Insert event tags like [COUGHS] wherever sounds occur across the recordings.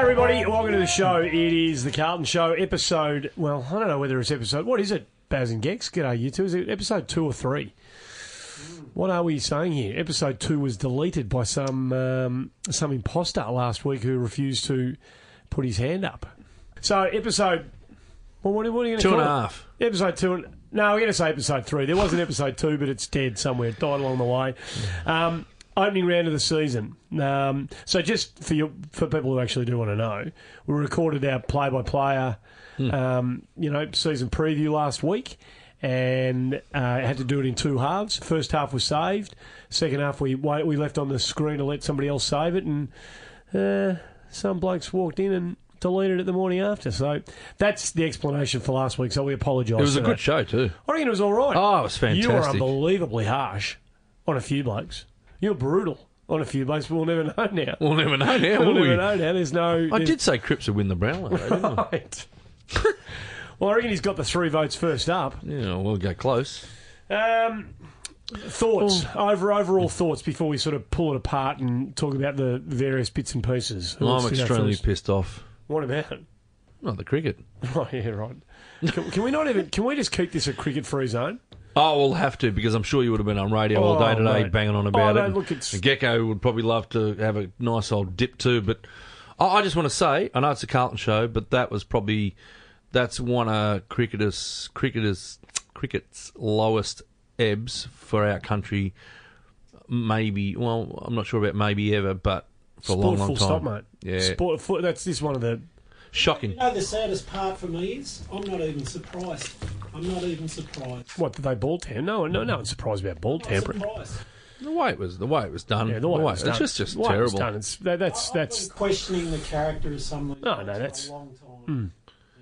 everybody. Welcome to the show. It is the Carlton Show, episode. Well, I don't know whether it's episode. What is it, Baz and Gex? G'day, you two. Is it episode two or three? What are we saying here? Episode two was deleted by some um, some imposter last week who refused to put his hand up. So episode. Well, what, what are you going to Two and a half. Episode two. And, no, we're going to say episode three. There was an episode two, but it's dead somewhere. It died along the way. Um, opening round of the season. Um, so just for you, for people who actually do want to know, we recorded our play-by-player, um, you know, season preview last week, and uh, had to do it in two halves. First half was saved. Second half we we left on the screen to let somebody else save it, and uh, some blokes walked in and deleted it the morning after. So that's the explanation for last week. So we apologise. It was a good that. show too. I reckon it was all right. Oh, it was fantastic. You were unbelievably harsh on a few blokes. You're brutal on a few blokes, but we'll never know now. We'll never know now, We'll will never we? know now. There's no. I there's- did say Cripps would win the Brownlow, though, didn't I? Right. [LAUGHS] well, I reckon he's got the three votes first up. Yeah, we'll go close. Um, thoughts over overall thoughts before we sort of pull it apart and talk about the various bits and pieces. Who I'm extremely pissed off. What about? Not the cricket. [LAUGHS] Oh yeah, right. Can, can we not even? Can we just keep this a cricket-free zone? Oh, we'll have to because I'm sure you would have been on radio all Oh, day today mate. banging on oh, about Oh, no, it. look, it's- Gecko would probably love to have a nice old dip too, but I, I just want to say, I know it's a Carlton show, but that was probably that's one of cricketers cricketers cricket's lowest ebbs for our country. Maybe, well, I'm not sure about maybe ever, but for a long, long full time. stop, mate. Yeah, Sport. That's this one of the. Shocking. You know the saddest part for me is I'm not even surprised. I'm not even surprised. What did they ball tam? No, no, no one's surprised about ball Not tampering. surprised. The way it was, the way it was done. Yeah, the way it was done. it's just just The way it was terrible. done, it's- that- that's I've that's been questioning the character of some No, no, that's- for a long time.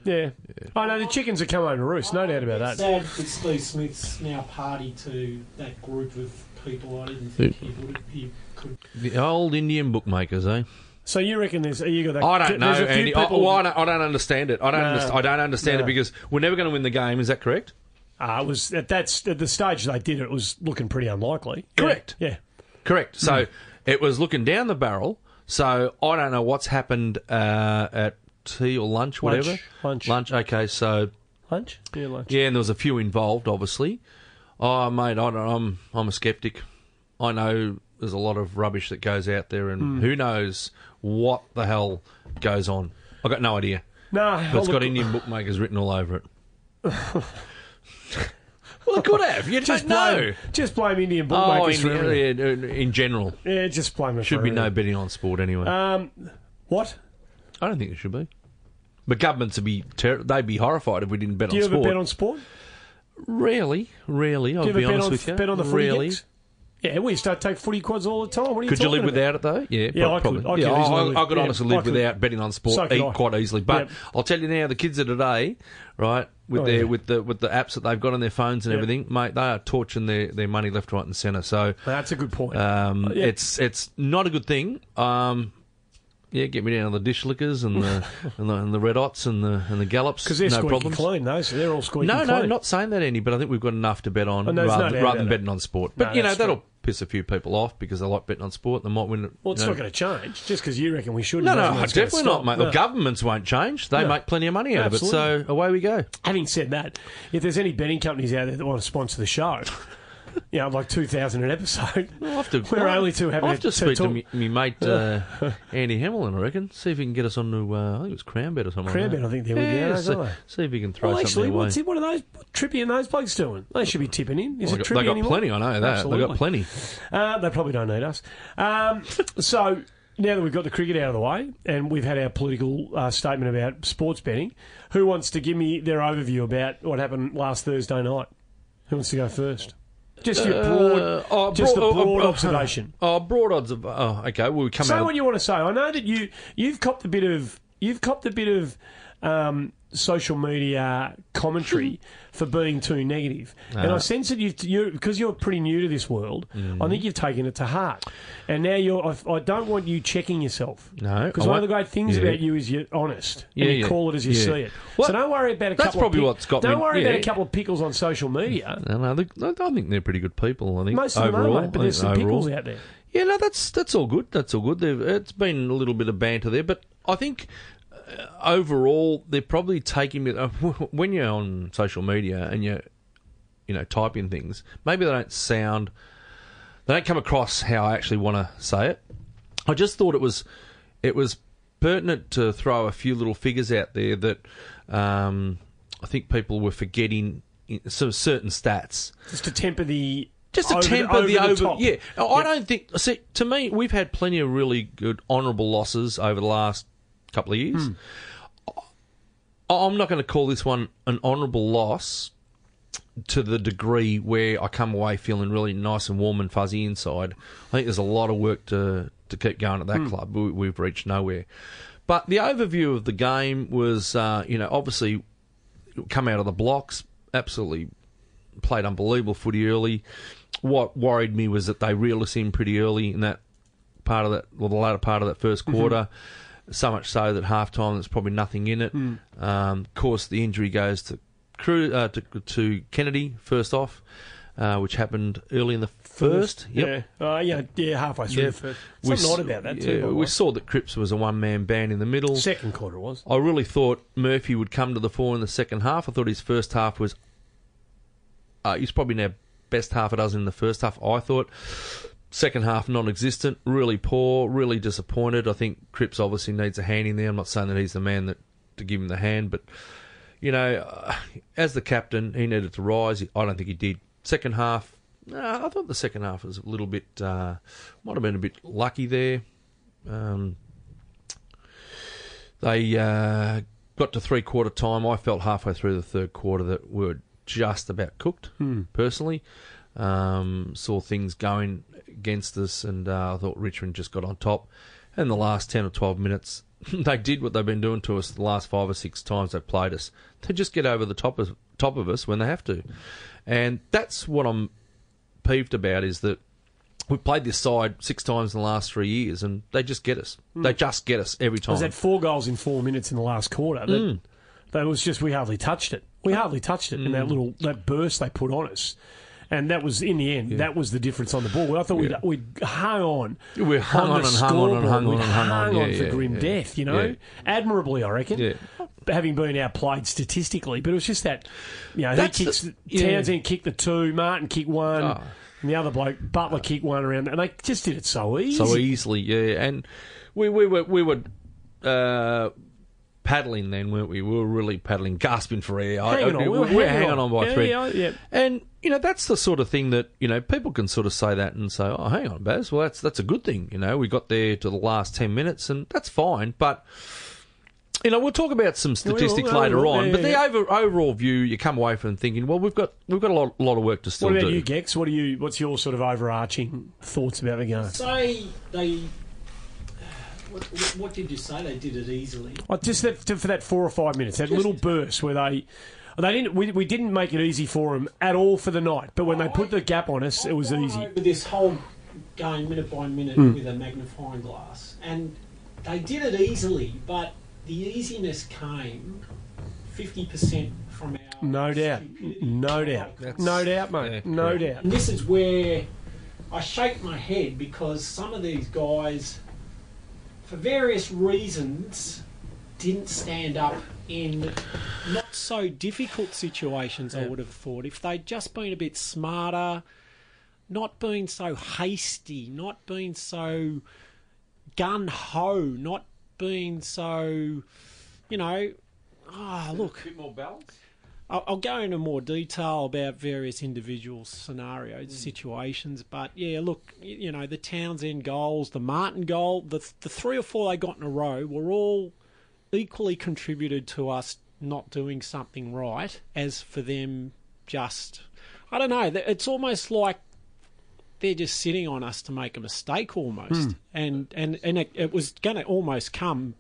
yeah. I know the chickens are coming home to roost. No doubt about that. Sad that Steve Smith's now party to that group of people. I didn't think he would. He could. The old Indian bookmakers, eh? So you reckon there's you got that? I don't know, there's a few Andy. I, well, I, don't, I don't understand it. I don't. No. underst- I don't understand No. it because we're never going to win the game. Is that correct? Uh, it was at that at the stage they did it, it was looking pretty unlikely. Correct. Yeah. Correct. So Hmm. it was looking down the barrel. So I don't know what's happened uh, at tea or lunch, Lunch. whatever. Lunch. Lunch. Okay. So Lunch. Yeah, lunch. yeah, and there was a few involved, obviously. Oh, mate, I don't, I'm I'm a skeptic. I know there's a lot of rubbish that goes out there, and Hmm. who knows what the hell goes on. I've got no idea. No, But it's oh, got Indian [LAUGHS] bookmakers written all over it. [LAUGHS] well, it could have. You just don't know. just blame Indian Oh, bookmakers in, for everything. in, in general, Yeah, just blame them. should be no betting on sport anyway. Um, what? I don't think it should be. But governments would be ter- they'd be horrified if we didn't bet on sport. Do you ever bet on sport? Rarely, rarely. I'll Do be honest on with you. bet on the footy rarely. gigs? Yeah, we used to take footy quads all the time. What are you Could you live about? without it though? Yeah, Yeah, I could. I could yeah, I, live- I could yeah, honestly live could. without betting on sport So e- I. quite easily. But Yeah. I'll tell you now, the kids of today, right, with Oh, their with the with the apps that they've got on their phones and everything, mate, they are torching their, their money left, right, and centre. So That's a good point. um, Yeah. it's it's not a good thing. Um, yeah, get me down to the dish lickers and the [LAUGHS] and the, and the red hots and the and the gallops. Because they're no squeaky problems. clean, those. They're all squeaky No, clean. no, not saying that, any. But I think we've got enough to bet on Oh, no, there's no rather, than betting on sport. But you know that'll true. piss a few people off because they like betting on sport. They might win. Well, it's know. not going to change just because you reckon we should. No, no, doesn't mean it's gonna definitely not, mate. The governments won't change. They make plenty of money out of it. So away we go. Having said that, if there's any betting companies out there that want to sponsor the show, you know, like two thousand an episode, I'll have to, We're I'll- only too happy I'll have to- to to speak to talk- me, me mate uh, [LAUGHS] Andy Hamilton, I reckon. See if he can get us on to, uh, I think it was CrownBet or something. CrownBet, like. I think with you, yeah, see, see if he can throw well, actually, something away. what's it, what are those what Trippy and those blokes doing? They should be tipping in. Is Well, it they Trippy got, they got anymore? plenty, I know that. They got plenty. Uh, they probably don't need us. Um, [LAUGHS] so now that we've got the cricket out of the way and we've had our political uh, statement about sports betting, who wants to give me their overview about what happened last Thursday night? Who wants to go first? Just your broad, Uh, oh, just broad- a broad oh, oh, observation. [LAUGHS] Oh, broad odds of. Oh, okay. Well, we come Say out. what you want to say. I know that you you've copped a bit of you've copped a bit of um, social media commentary [LAUGHS] for being too negative, and I sense that you've you because you're pretty new to this world. Mm. I think you've taken it to heart, and now you're. I, I don't want you checking yourself. No, because one of the great things yeah. about you is you're honest Yeah, and you yeah, call it as you see it. So don't worry about a that's couple. probably of pic- what's got Don't me- worry about a couple of pickles on social media. [LAUGHS] No, no, I think they're pretty good people. I think Most of them overall, are, mate, but there's some overall. pickles out there. Yeah, no, that's that's all good. That's all good. They've, it's been a little bit of banter there, but I think overall they're probably taking it uh, [LAUGHS] when you're on social media and you're you know typing things. Maybe they don't sound, they don't come across how I actually want to say it. I just thought it was it was pertinent to throw a few little figures out there that um, I think people were forgetting in- some certain stats. Just to temper the. Just to over temper over the, over, yeah. I Yep. don't think. See, to me, we've had plenty of really good honourable losses over the last couple of years. Hmm. I- I'm not going to call this one an honourable loss to the degree where I come away feeling really nice and warm and fuzzy inside. I think there's a lot of work to to keep going at that hmm. club. We, we've reached nowhere. But the overview of the game was, uh, you know, obviously come out of the blocks, absolutely played unbelievable footy early. What worried me was that they reeled us in pretty early in that part of that, well, the latter part of that first mm-hmm. quarter. So much so that half time there's probably nothing in it. Um, of course, the injury goes to Crew uh, to, to Kennedy first off, uh, which happened early in the first. Yep. Yeah. Uh, yeah. Yeah. Halfway through Yeah. the first. We Something odd about that too. the we saw that Cripps was a one man band in the middle. Second quarter was. I really thought Murphy would come to the fore in the second half. I thought his first half was. Uh, he's probably now best half a dozen in the first half. I thought. Second half non existent, really poor, really disappointed. I think Cripps obviously needs a hand in there. I'm not saying that he's the man that to give him the hand, but you know, uh, as the captain, he needed to rise. I don't think he did. Second half, uh, I thought the second half was a little bit, uh, might have been a bit lucky there. Um, they uh, got to three quarter time. I felt halfway through the third quarter that we were just about cooked. Personally, um, saw things going against us, and uh, I thought Richmond just got on top. And the last ten or twelve minutes, [LAUGHS] they did what they've been doing to us the last five or six times they've played us. They just get over the top of top of us when they have to, and that's what I'm peeved about is that we've played this side six times in the last three years, and they just get us. They just get us every time. Was that four goals in four minutes in the last quarter? That, Mm. that was just we hardly touched it. We hardly touched it in Mm. that little that burst they put on us, and that was in the end that was the difference on the ball. I thought we'd, we'd hung on. We hung on the and hung on and hung on and hung on. Yeah, for yeah, grim yeah. death. You know, Yeah. admirably, I reckon. Yeah. Having been outplayed statistically, but it was just that, you know, That's he kicks the- yeah. Townsend kicked the two, Martin kicked one, Oh. and the other bloke Butler kicked one around, and they just did it so easy. so easily, yeah. And we we were we were uh, paddling then, weren't we? We were really paddling, gasping for air. Hanging I- on, we we were were hanging on by yeah, a thread. Yeah, yeah. And you know that's the sort of thing that you know people can sort of say that and say, "Oh, hang on, Baz. Well, that's that's a good thing." You know, we got there to the last ten minutes, and that's fine. But you know, we'll talk about some statistics well, later on. yeah, but the over, overall view, you come away from thinking, well, we've got we've got a lot, lot of work to still What about do. you, Gex? What are you? What's your sort of overarching thoughts about the game? Say they. What, what, what did you say? They did it easily. Well, just that, for that four or five minutes, that little burst where they. They didn't. We, we didn't make it easy for them at all for the night. But when they put the gap on us, it was easy. Over this whole game, minute by minute, Hmm. with a magnifying glass, and they did it easily. But the easiness came fifty percent from our. No doubt. No doubt. That's- No doubt, mate. yeah, no correct. doubt. And this is where I shake my head because some of these guys, for various reasons, didn't stand up in not so difficult situations, I would have thought. If they'd just been a bit smarter, not being so hasty, not being so gun ho, not being so, you know, ah, look. bit more balance. I'll, I'll go into more detail about various individual scenarios, Mm. situations, but yeah, look, you know, the Townsend goals, the Martin goal, the the three or four they got in a row were all equally contributed to us not doing something right, as for them just, I don't know, it's almost like they're just sitting on us to make a mistake almost, hmm. and and and it, it was going to almost come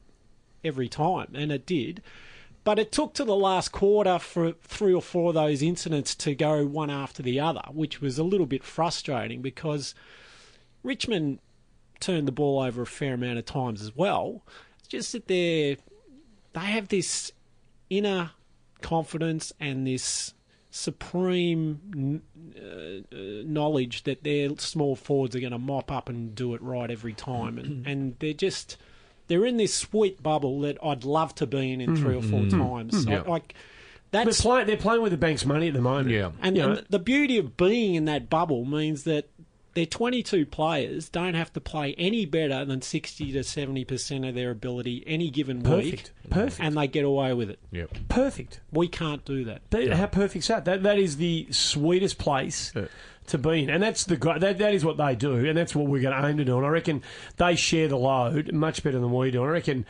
every time, and it did. But it took to the last quarter for three or four of those incidents to go one after the other, which was a little bit frustrating because Richmond turned the ball over a fair amount of times as well. It's just that they're they have this inner confidence and this supreme uh, uh, knowledge that their small forwards are going to mop up and do it right every time, and, and they're just they're in this sweet bubble that I'd love to be in in three or four times. Yeah. I- like They're, that's play, they're playing with the bank's money at the moment. Yeah. and, know, and the beauty of being in that bubble means that their 22 players don't have to play any better than 60 to 70% of their ability any given week. perfect. Perfect. And they get away with it. Yep. perfect. We can't do that. That, How perfect's that? That that is the sweetest place Yeah. to be in, and that's the gr- that that is what they do, and that's what we're going to aim to do. And I reckon they share the load much better than we do. And I reckon,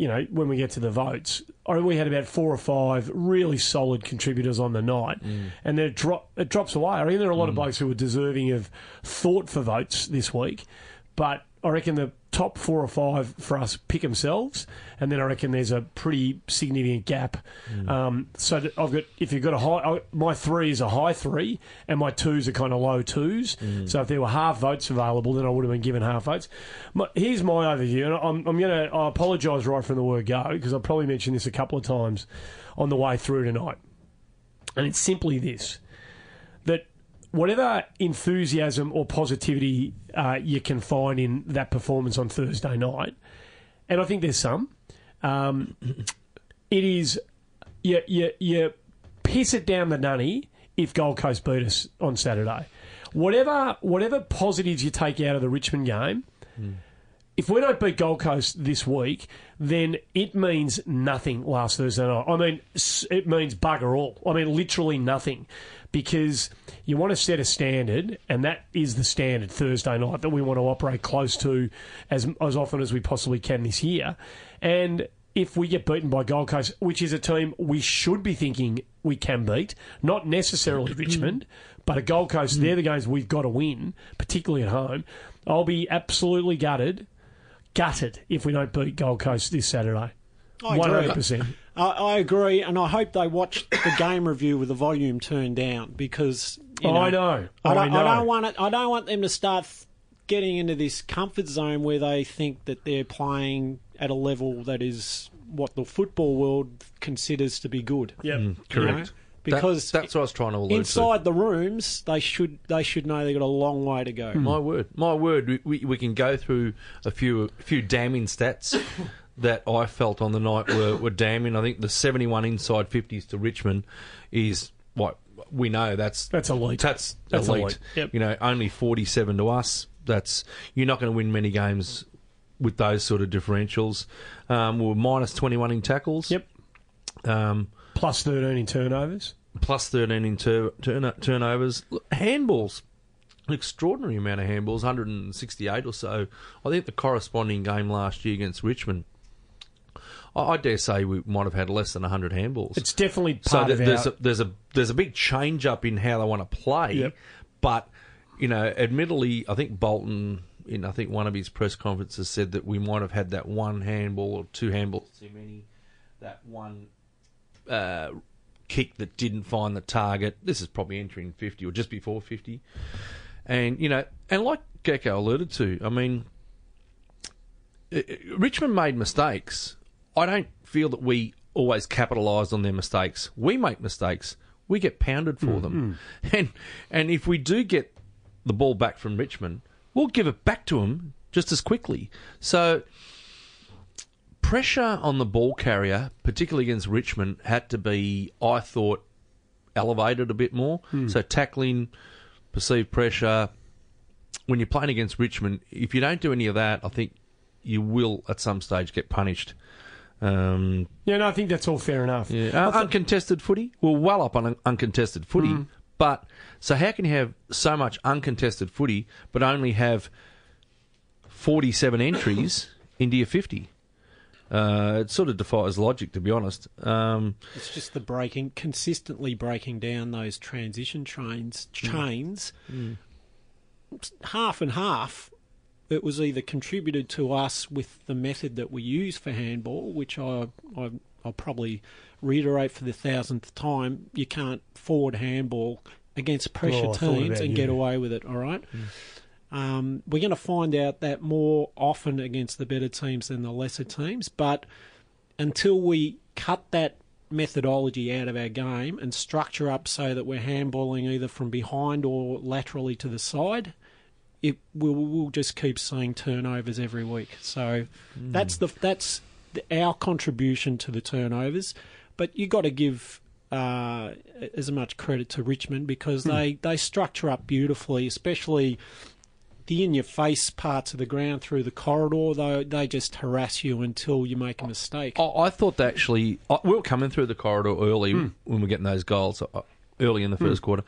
you know, when we get to the votes, I we had about four or five really solid contributors on the night, mm. and then it, drop, it drops away. I mean, there are a lot of mm. blokes who are deserving of thought for votes this week, but I reckon the top four or five for us pick themselves, and then I reckon there's a pretty significant gap. Um, so I've got if you've got a high, I, my three is a high three, and my twos are kind of low twos. So if there were half votes available, then I would have been given half votes. My, here's my overview, and I'm, I'm going to I apologise right from the word go because I've probably mentioned this a couple of times on the way through tonight, and it's simply this whatever enthusiasm or positivity uh, you can find in that performance on Thursday night, and I think there's some, um, it is you, you, you piss it down the nunny if Gold Coast beat us on Saturday. Whatever whatever positives you take out of the Richmond game, if we don't beat Gold Coast this week, then it means nothing last Thursday night. I mean, it means bugger all. I mean, literally nothing. Because you want to set a standard, and that is the standard Thursday night that we want to operate close to as, as often as we possibly can this year. And if we get beaten by Gold Coast, which is a team we should be thinking we can beat, not necessarily mm. Richmond, but a Gold Coast, mm. they're the games we've got to win, particularly at home. I'll be absolutely gutted gutted if we don't beat Gold Coast this Saturday. I One agree. hundred percent. I, I agree, and I hope they watch the game review with the volume turned down because you Oh, I know. I I don't, know. I don't want it. I don't want them to start getting into this comfort zone where they think that they're playing at a level that is what the football world considers to be good. Yep. Mm, correct. That- because that's what I was trying to allude Inside the rooms, they should they should know they've got a long way to go. to. My word, my word. We, we, we can go through a few a few damning stats [LAUGHS] that I felt on the night were, were damning. I think the seventy-one inside fifties to Richmond is what we know. That's That's elite. That's, That's elite. elite. Yep. You know, only forty-seven to us. That's you're not going to win many games with those sort of differentials. Um, we we're minus twenty-one in tackles. Yep. Um, Plus thirteen in turnovers. plus 13 in tur- turn- turnovers. Handballs, an extraordinary amount of handballs, 168 or so. I think the corresponding game last year against Richmond, I, dare say we might have had less than 100 handballs. It's definitely so part th- of there's our. a, there's a there's a big change up in how they want to play, Yep. but you know, admittedly, I think Bolton. In I think one of his press conferences said that we might have had that one handball or two handballs too many, that one uh, kick that didn't find the target. This is probably entering 50 or just before 50. And, you know, and like Gecko alluded to, I mean, uh, Richmond made mistakes. I don't feel that we always capitalised on their mistakes. We make mistakes. We get pounded for mm-hmm. them. And and if we do get the ball back from Richmond, we'll give it back to them just as quickly. So pressure on the ball carrier, particularly against Richmond, had to be, I thought, elevated a bit more. Hmm. So tackling, perceived pressure. When you're playing against Richmond, if you don't do any of that, I think you will at some stage get punished. Um, yeah, no, I think that's all fair enough. yeah. Uh, uncontested footy. We're well up on un- uncontested footy. But so how can you have so much uncontested footy but only have 47 entries [COUGHS] into your 50? Uh, it sort of defies logic, to be honest. Um, It's just the breaking, consistently breaking down those transition trains chains. Half and half. It was either contributed to us with the method that we use for handball, which I, I I'll probably reiterate for the thousandth time. You can't forward handball against pressure Oh, teams and you. get away with it. All right. Um, we're going to find out that more often against the better teams than the lesser teams, but until we cut that methodology out of our game and structure up so that we're handballing either from behind or laterally to the side, it we'll, we'll just keep seeing turnovers every week. So mm. that's the that's the, our contribution to the turnovers. But you got to give uh, as much credit to Richmond because hmm. they, they structure up beautifully, especially the in your face parts of the ground through the corridor. Though they just harass you until you make a mistake. I, I thought that actually I, we were coming through the corridor early hmm. when we're getting those goals uh, early in the hmm. first quarter.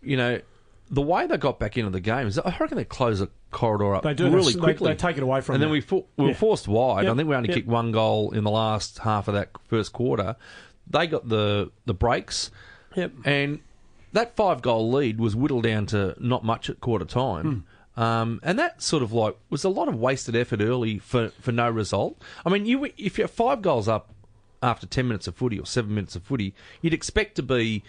You know, the way they got back into the game is I reckon they closed the corridor up They do really they, quickly. They, take it away from and then we, we were Yeah. forced wide. Yep. I think we only Yep. kicked one goal in the last half of that first quarter. They got the the breaks, Yep. and that five goal lead was whittled down to not much at quarter time. Hmm. Um, and that sort of like was a lot of wasted effort early for, for no result. I mean, you if you're five goals up after ten minutes of footy or seven minutes of footy, you'd expect to be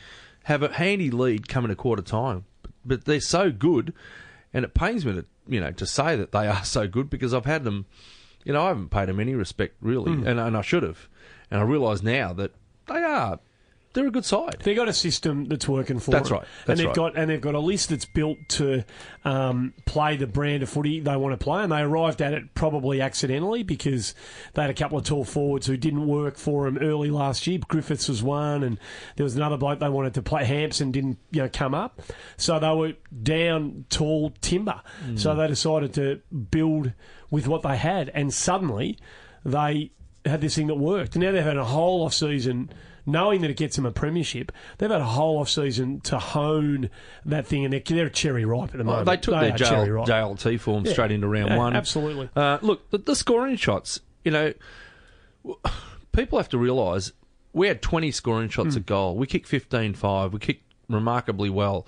have a handy lead coming to quarter time. But they're so good, and it pains me to you know to say that they [LAUGHS] are so good because I've had them. You know, I haven't paid them any respect really, Hmm. and and I should have. And I realise now that they are they're a good side. They've got a system that's working for That's them. right. That's and they've right. got and they've got a list that's built to um, play the brand of footy they want to play, and they arrived at it probably accidentally because they had a couple of tall forwards who didn't work for them early last year. Griffiths was one, and there was another bloke they wanted to play. Hampson didn't you know come up, so they were down tall timber. So they decided to build with what they had, and suddenly they had this thing that worked. And Now they've had a whole off season knowing that it gets them a premiership. They've had a whole off season to hone that thing, and they're, they're cherry ripe at the moment. they took their JL, cherry ripe. JLT form Yeah. straight into round Yeah, one. absolutely. Uh, look, the, the scoring shots, you know, [SIGHS] people have to realise we had 20 scoring shots at goal. We kicked 15 5. We kicked remarkably well,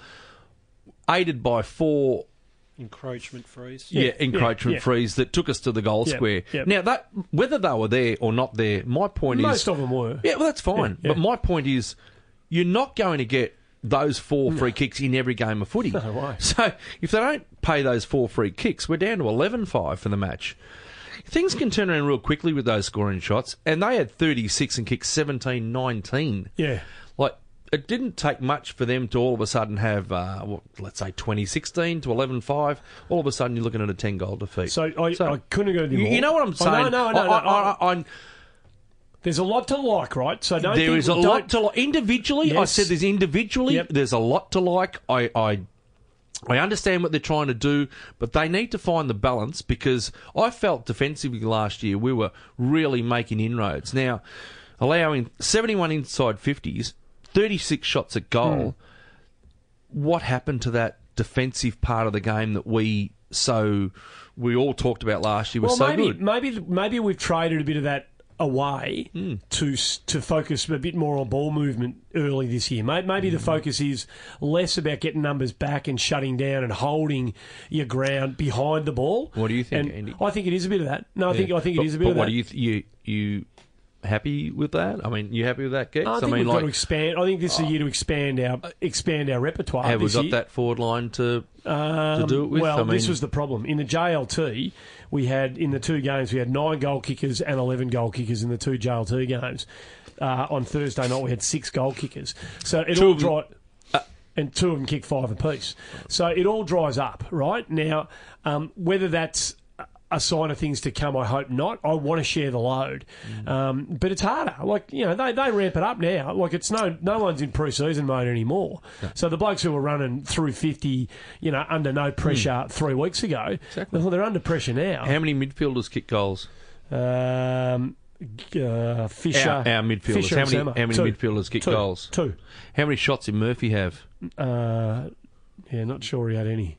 aided by four Encroachment freeze. yeah, Yeah, encroachment yeah. frees that took us to the goal Yeah, square. yeah. Now, that whether they were there or not there, my point is. Most of them were. Yeah, well, that's fine. Yeah, yeah. But my point is, you're not going to get those four free kicks in every game of footy. No way. [LAUGHS] So if they don't pay those four free kicks, we're down to 11-5 for the match. Things can turn around real quickly with those scoring shots, and they had 36 and kicked 17-19. Yeah. It didn't take much for them to all of a sudden have, uh, what, let's say, 2016 to 11-5. All of a sudden, you're looking at a 10-goal defeat. So I, I couldn't agree with you you, more. you know what I'm saying? I know, no, no, no. I, I, There's a lot to like, right? So don't there think, is a lot to like. Individually, I said there's individually, Yep. there's a lot to like. I, I, I understand what they're trying to do, but they need to find the balance because I felt defensively last year we were really making inroads. Now, allowing 71 inside 50s, 36 shots at goal. What happened to that defensive part of the game that we so we all talked about last year was Well, so maybe good? maybe maybe we've traded a bit of that away Hmm. to to focus a bit more on ball movement early this year. Maybe, maybe Hmm. the focus is less about getting numbers back and shutting down and holding your ground behind the ball. What do you think, And Andy? I think it is a bit of that. No, I think I think but, it is a bit but of what that. do you th- you you happy with that? I mean, you happy with that, Gex? I think mean, we've got to expand. I think this is a year to expand our expand our repertoire. have we got year. that forward line to? Um, to do it with? Well, I this was the problem. In the JLT, we had, in the two games, we had nine goal kickers and 11 goal kickers in the two JLT games. Uh, on Thursday night, we had six goal kickers. So it Two all dry. and two of them kick five apiece. So it all dries up, right? Now, um, whether that's a sign of things to come, I hope not. I want to share the load. Um, but it's harder. Like, you know, they, they ramp it up now. Like, it's no no one's in pre season mode anymore. So the blokes who were running through 50, you know, under no pressure three weeks ago, well, they're under pressure now. How many midfielders kick goals? Um, uh, Fisher. Our, our midfielders. Fisher how many how many Two. midfielders kick Two. goals? Two. How many shots did Murphy have? Uh, yeah, not sure he had any.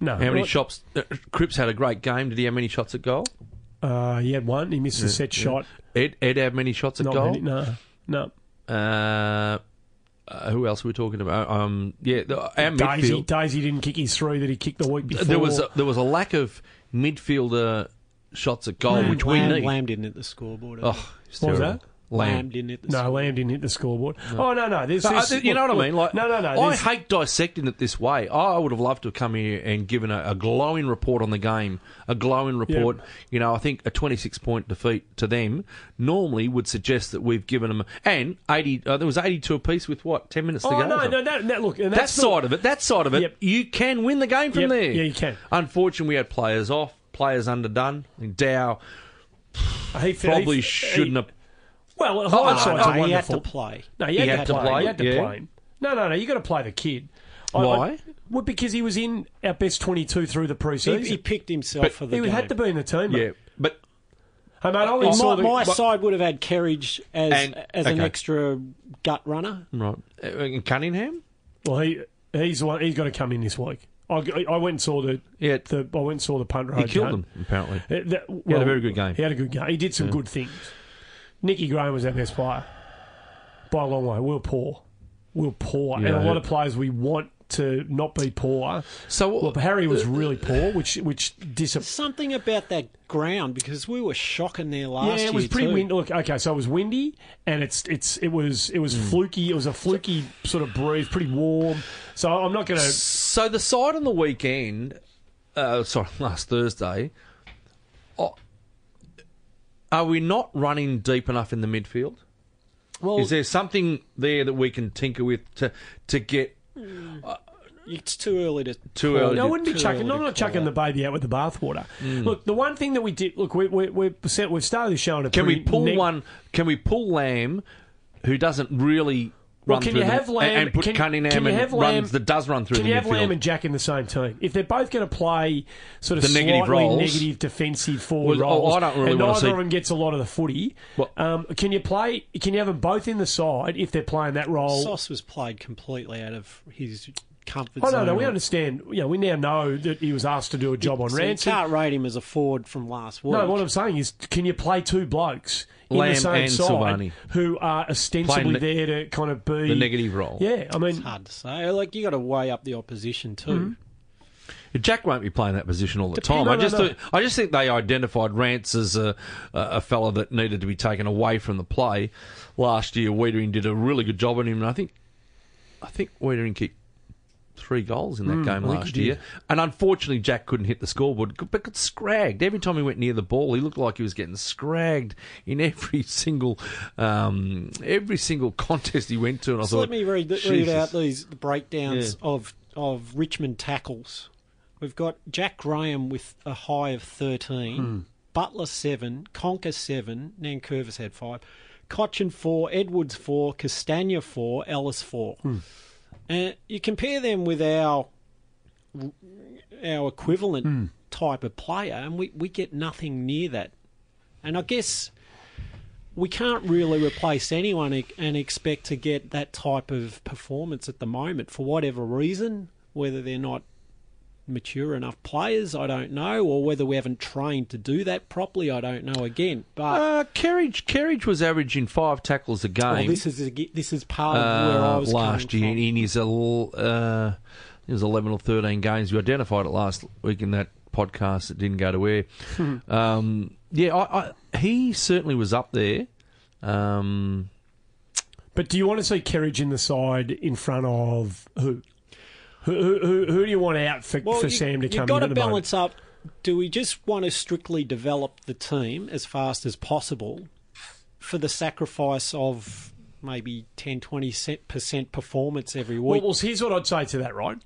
No. How many Well, shots? Uh, Cripps had a great game. Did he have many shots at goal? Uh, he had one. He missed a set shot. Ed Ed had many shots at Not goal. many. No, no. Uh, uh, who else are we talking about? Um, yeah, the, our Daisy, midfield. Daisy didn't kick his three that he kicked the week before. There was a, there was a lack of midfielder shots at goal, Lamb, which we Lamb, need. Lamb didn't hit the scoreboard. Oh, it's what was terrible. that? Lamb. Lamb didn't hit the No, score. Lamb didn't hit the scoreboard. Oh no, no. There's, So, there's- uh, you know look, what I mean? Like, no, no, no. I there's- hate dissecting it this way. I would have loved to have come here and given a, a glowing report on the game, a glowing report. You know, I think a 26 point defeat to them normally would suggest that we've given them and 80. Uh, there was 82 apiece with what 10 minutes to Oh go. or no, no, that, that look. And That that's the- side of it, that side of it, Yep. you can win the game from Yep, there. yeah, you can. Unfortunately, we had players off, players underdone. Dow he, probably he- shouldn't have. Well, Oh, hindsight's no, a No, he had to play. No, he had, He to, had to play. play, He had to yeah. play him. No, no, no. You got to play the kid. I- I- Why? well, because he was in our best twenty-two through the preseason. he He, picked himself for the game. He had to be in the team. Yeah, but Hey, mate, I only my, the. my but- side would have had Kerridge as And- as an extra gut runner. right, Uh, in Cunningham. well, he he's one, he's got to come in this week. I, I went and saw the. Yeah, the I went and saw the punt road. he killed game. them apparently. Uh, that- He had well, a very good game. He had a good game. He did some good things. Nicky Graham was our best player by a long way. We were poor. We were poor, and a lot of players we want to not be poor. So Well, Harry was really poor, which which disappointed. Something about that ground because we were shocking there last year. Yeah, it was pretty too. windy. Look, okay, so it was windy, and it's it's it was it was fluky. It was a fluky sort of breeze, pretty warm. So I'm not going to. So the side on the weekend, uh, sorry, [LAUGHS] last Thursday, are we not running deep enough in the midfield? Well, Is there something there that we can tinker with to to get hmm. uh, it's too early to Too early. No, I wouldn't be chucking. early I'm not chucking the baby out with the bathwater. Hmm. Look, the one thing that we did. Look, we, we, we're set, we've started the show on a can we pull neg- one? Can we pull Lamb, who doesn't really Well, can through you the- have Lamb- and, and put can- Cunningham can you and have Lamb- runs that does run through Can the you have midfield? Lamb and Jack in the same team? If they're both going to play sort of The negative slightly roles. negative defensive forward Well, oh, roles, I don't really and wanna neither see- of them gets a lot of the footy, Well- um, can you play? Can you have them both in the side if they're playing that role? Sauce was played completely out of his comfort zone. Oh zone. no, no, we understand. You know, we now know that he was asked to do a job on So you can't rate him as a forward from last week. No, what I'm saying is, can you play two blokes in Lamb the same and side Silvagni. who are ostensibly Playing the- there to kind of be the negative role. Yeah, I mean, It's hard to say. Like you got to weigh up the opposition too. Hmm. Jack won't be playing that position all the Depend- time. no, I no, just no. thought- I just think they identified Rance as a a a fella that needed to be taken away from the play. Last year, Weitering did a really good job on him, and I think I think Weitering kicked three goals in that game Mm, think last year. And unfortunately, Jack couldn't hit the scoreboard, but got scragged every time he went near the ball. He looked like he was getting scragged in every [LAUGHS] single um, every single contest he went to. And I So thought, let me read, read out these breakdowns of of Richmond tackles. We've got Jack Graham with a high of 13, Hmm. Butler 7, Conker 7, Nankervis had 5, Cotchin 4, Edwards 4, Castagna 4, Ellis 4. Hmm. And you compare them with our our equivalent Hmm. type of player, and we, we get nothing near that. And I guess we can't really replace anyone and expect to get that type of performance at the moment for whatever reason, whether they're not mature enough players, I don't know, or whether we haven't trained to do that properly, I don't know again. But Uh, Kerridge, Kerridge was averaging five tackles a game. well, this is this is part of where I uh, was last year from. in his el- uh, it was eleven or thirteen games. You identified it last week in that podcast that didn't go to air. um, yeah, I, I, he certainly was up there. Um, but do you want to see Kerridge in the side in front of who? Who, who, who, who do you want out for, Well, for you, Sam to come in? you've got to the moment? balance up. Do we just want to strictly develop the team as fast as possible for the sacrifice of maybe 10 20 percent performance every week? well, here's what I'd say to that, right?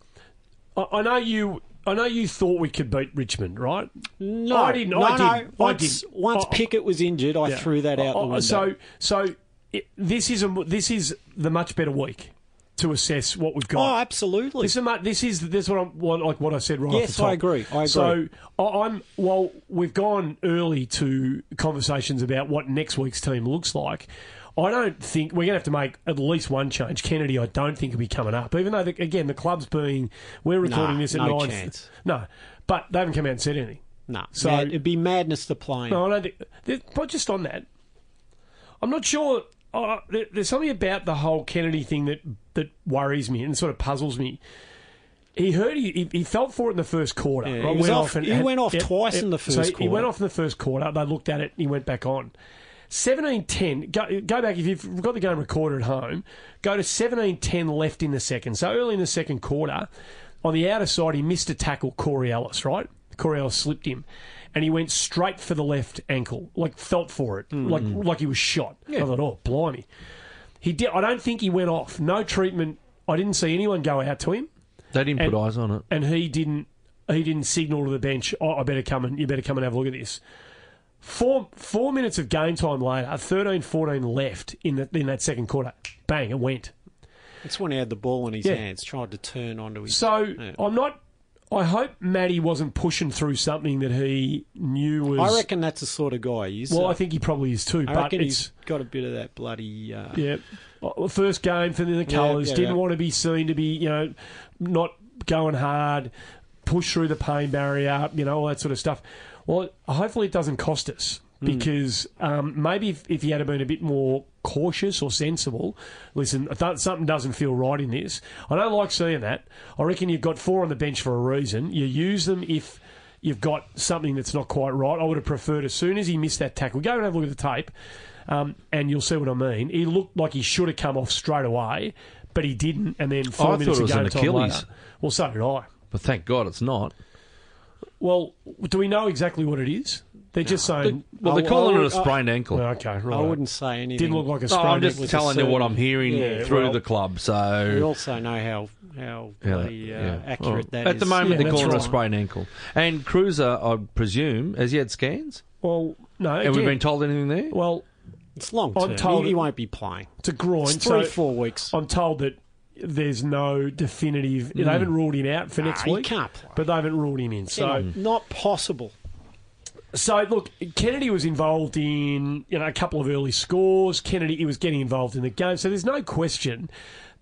I, I know you. I know you thought we could beat Richmond, right? no, I didn't- No, I no. didn't. I Once, didn't. once I- Pickett was injured, I Yeah. threw that out the Uh, window. So, so it, this is a this is the much better week to assess what we've got. oh, absolutely. This is this is this is what I'm what, like what I said right. Yes, off the top. I agree. I agree. So I- I'm well. We've gone early to conversations about what next week's team looks like. I don't think we're going to have to make at least one change. Kennedy, I don't think will be coming up. Even though the, again the club's being we're recording Nah, this at no nine. chance. No, but they haven't come out and said anything. no, so- mad- it'd be madness to play. No, I don't think. But just on that, I'm not sure. Uh, there, there's something about the whole Kennedy thing that that worries me and sort of puzzles me. He heard he, he, felt for it in the first quarter. Yeah, right? he Went off- and he went off twice in the so first He went off in the first quarter. They looked at it. and He went back on. 17-10, go, go back, if you've got the game recorded at home, go to 17-10 left in the second. So early in the second quarter, on the outer side, he missed a tackle, Corey Ellis, right? Corey Ellis slipped him. And he went straight for the left ankle, like felt for it, hmm. like hmm. like he was shot. I thought, oh, blimey. He did. I don't think he went off. No treatment. I didn't see anyone go out to him They didn't And- put eyes on it. and he didn't he didn't signal to the bench, oh, I better come and you better come and have a look at this. Four four minutes of game time later, 13-14 left in the, in that second quarter. Bang, it went. That's when he had the ball in his Yeah. hands, tried to turn onto his. So Yeah. I'm not. I hope Matty wasn't pushing through something that he knew was. I reckon that's the sort of guy he is. Well, Uh, I think he probably is too. I but reckon it's he's got a bit of that bloody. Uh, yeah. Uh, First game for the colours. yeah, didn't yeah. want to be seen to be you know not going hard, push through the pain barrier, you know all that sort of stuff. Well, hopefully it doesn't cost us Hmm. because um, maybe if, if he had been a bit more cautious or sensible, listen, something doesn't feel right in this. I don't like seeing that. I reckon you've got four on the bench for a reason. You use them if you've got something that's not quite right. I would have preferred as soon as he missed that tackle, go and have a look at the tape, um, and you'll see what I mean. He looked like he should have come off straight away, but he didn't. And then four I minutes was an Achilles. later. Well, so did I. But thank God it's not. Well, do we know exactly what it is? They're just saying. Well, they're I- calling I it a would- sprained ankle. okay, right. I wouldn't say anything. Didn't look like a No, I'm just with a telling you what I'm hearing Yeah, through well- the club. So we So also know how how Yeah, bloody, uh, yeah. accurate Well, that At the moment, Yeah, they're that's calling it a right. sprained ankle. And Kreuzer, I presume, has he had scans? Well, no. Have we again, been told anything there? Well, it's long I'm term. told He, he it- won't be playing. it's a groin. It's three, so four weeks. I'm told that there's no definitive. They haven't ruled him out for next Hmm. Nah, he week, can't play. but they haven't ruled him in. So, Not- not possible. So look, Kennedy was involved in you know a couple of early scores. Kennedy he was getting involved in the game, so there's no question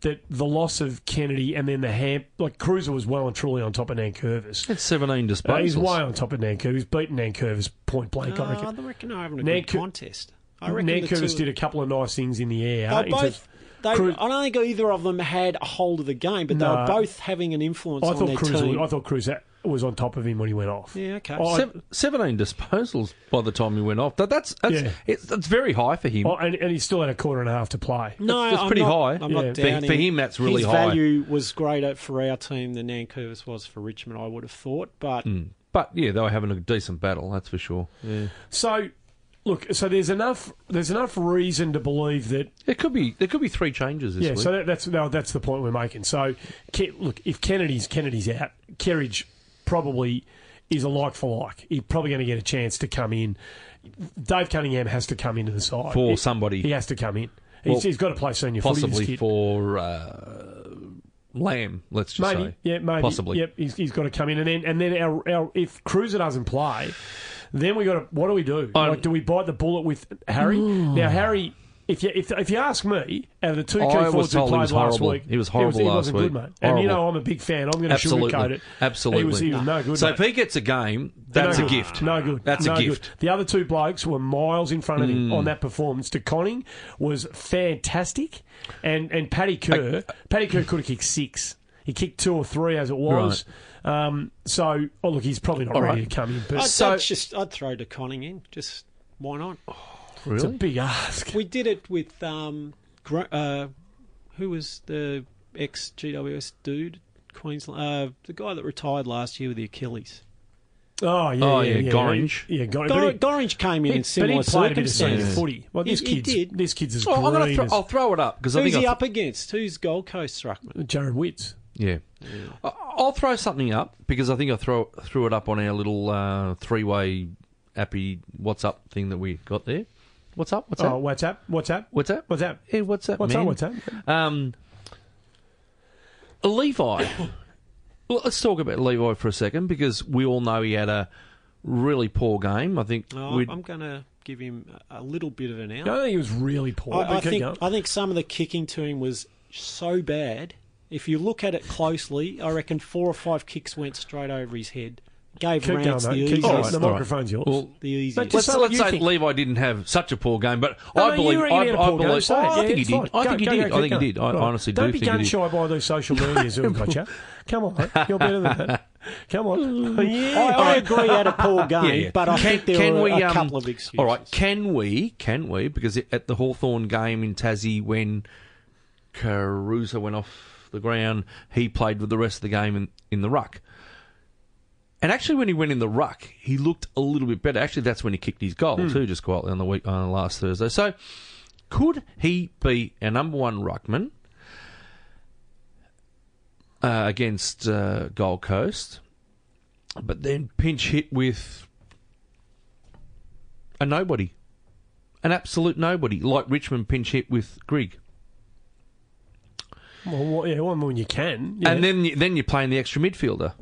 that the loss of Kennedy and then the ham like Kreuzer was well and truly on top of Nankervis. It's 17 Uh, disposals. he's way on top of Nankervis. He's beaten Nankervis point blank. I Uh, reckon. I reckon they're having a Nank- good contest. I reckon Nankervis did a couple of nice things in the air. They into- both. They, Cru- I don't think either of them had a hold of the game, but they No. were both having an influence I on thought their Kreuzer. team. I thought Kreuzer was on top of him when he went off. yeah, okay. Oh, I- Sev- 17 disposals by the time he went off. That, that's that's, Yeah. it's, that's very high for him. Oh, and, and he still had a quarter and a half to play. no, that's- that's I'm pretty not, high. I'm Yeah. not For- for him, that's really His high. value was greater for our team than Nankervis was for Richmond. I would have thought, but Mm. But yeah, they were having a decent battle, that's for sure. Yeah. So, look, so there's enough. There's enough reason to believe that. There could be there could be three changes this Yeah. week. So that, that's no, that's the point we're making. So, look, if Kennedy's Kennedy's out, Kerridge probably is a like for like. He's probably going to get a chance to come in. Dave Cunningham has to come into the side for He- somebody, He has to come in. He's, Well, he's got to play senior possibly for uh, Lamb. Let's just Maybe, say, yeah, maybe. possibly. Yep, he's, he's got to come in, and then and then our, our if Kreuzer doesn't play, then we got to. What do we do? Um, like, do we bite the bullet with Harry? now, Harry, if you if, if you ask me, out of the two key I was forwards who told he played was last horrible. week, He was horrible he last wasn't week. good, mate. And you know I'm a big fan. I'm going to Absolutely. sugarcoat it. Absolutely. he was, he was no good. So mate. if he gets a game, that's no a good. gift. No good. That's no a gift. Mm. The other two blokes were miles in front of him on that performance. De Koning was fantastic, and and Paddy Kerr, Paddy Kerr could have kicked six. He kicked two or three as it was. Um, so, oh look, he's probably not All ready right. to come in, but I'd, So- I'd just I'd throw De Koning in. Just why not? It's a big ask. We did it with um, Gro- uh, who was the ex GWS dude, Queensland, uh, the guy that retired last year with the Achilles. Oh yeah, Oh, yeah, yeah, Gorringe. Yeah, Gorringe. Gor- Gorringe came in he- in but similar he played a bit of senior circumstances. footy. Well, this He- he kid's did. this kid's as Oh, I'm gonna green throw, as I'll throw it up because I Who's think he I up against? Who's Gold Coast ruckman? Jarrod Witts. Yeah. I- I'll throw something up because I think I throw threw it up on our little uh, three way appy WhatsApp thing that we got there. What's up? What's Oh, up? what's up? What's up? What's up? What's up? Hey, what's up, What's man? up? What's up? Um, Levi. well, let's talk about Levi for a second because we all know he had a really poor game. I think Oh, we'd, I'm going to give him a a little bit of an out. I think he was really poor. I, I think going. I think some of the kicking to him was so bad. If you look at it closely, I reckon four or five kicks went straight over his head. Gave Keep going, the mate. Keep easiest. going. All right, the all right. microphone's yours. well, The easiest. But let's say what let's you say think. Levi didn't have such a poor game, but No, I no, believe you reckon I, he had a I poor game. believe Say it. I Yeah, think he it's did. fine. I Go- think he go, did. go, I keep think he did. I Right. honestly Don't do be think he gun did. shy by those social medias who have. Come on, mate. you're better than that. Come on. [LAUGHS] yeah. I, I agree at a poor game, Yeah, yeah. but I Can- think there were a um, couple of excuses. All right, can we? Can we? Because at the Hawthorn game in Tassie, when Caruso went off the ground, he played with the rest of the game in, in the ruck. And actually, when he went in the ruck, he looked a little bit better. Actually, that's when he kicked his goal too, just quietly on the week on last Thursday. So, could he be our number one ruckman uh, against uh, Gold Coast, but then pinch hit with a nobody, an absolute nobody, like Richmond pinch hit with Grigg, Well, yeah, well, when you can. Yeah. and then you- then you're playing the extra midfielder.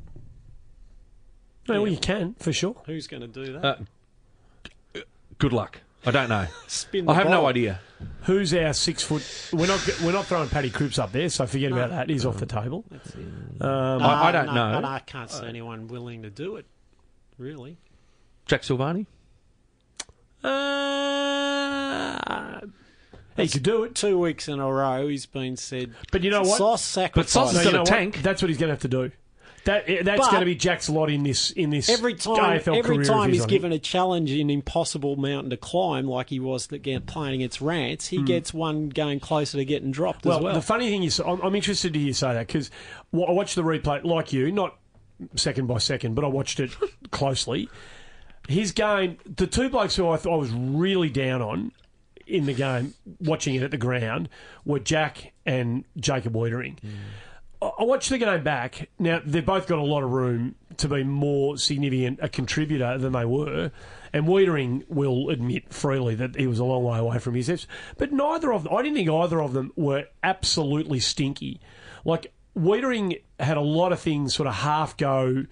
No, well, you can, for sure. Who's going to do that? Uh, Good luck. I don't know. [LAUGHS] Spin the I have no idea. Who's our six foot? We're not we're not throwing Paddy Cripps up there, so forget about that. He's off the table. That's it. Um, I- I don't no, know. And I can't see anyone willing to do it, really. Jack Silvagni. uh, he could do it, Two weeks in a row, he's been said. but you know what? Sauce sacrifice. But Sauce No, has you got a what? tank. That's what he's going to have to do. That that's But- going to be Jack's lot in this in this Every time, AFL every time he's given a challenge, an impossible mountain to climb, like he was again playing against Rance, he hmm. gets one going closer to getting dropped Well, as well. the funny thing is, I'm, I'm interested to hear you say that because I watched the replay like you, not second by second, but I watched it [LAUGHS] closely. His game, the two blokes who I thought I was really down on in the game, watching it at the ground, were Jack and Jacob Weitering. I hmm. I watched the game back. Now they've both got a lot of room to be more significant a contributor than they were, and Weitering will admit freely that he was a long way away from his Fs. But neither of them, I didn't think either of them were absolutely stinky. Like Weitering had a lot of things sort of half go.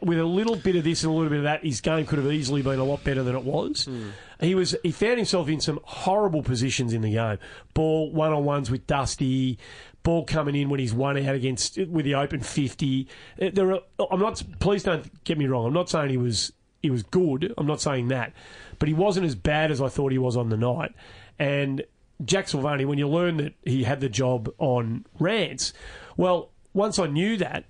With a little bit of this and a little bit of that, his game could have easily been a lot better than it was. Hmm. He was he found himself in some horrible positions in the game. Ball one on ones with Dusty, ball coming in when he's one out against with the open fifty. Uh, There are, I'm not. Please don't get me wrong. I'm not saying he was he was good. I'm not saying that, but he wasn't as bad as I thought he was on the night. And Jack Silvagni, when you learn that he had the job on Rance, well, once I knew that,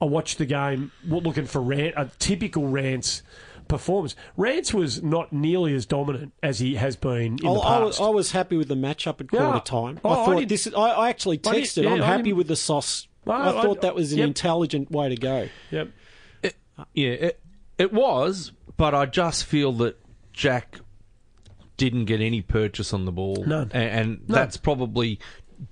I watched the game looking for Rance, a typical Rance performance. Rance was not nearly as dominant as he has been in I, the I was, past. I was happy with the matchup at quarter Yeah. time. Oh, I I thought did- this. Is, I, I actually I did- texted. yeah, I'm I happy didn't- with the sauce. I I- thought that was an yep. intelligent way to go. yep. Yeah, it, it was, but I just feel that Jack didn't get any purchase on the ball. None. And, and that's probably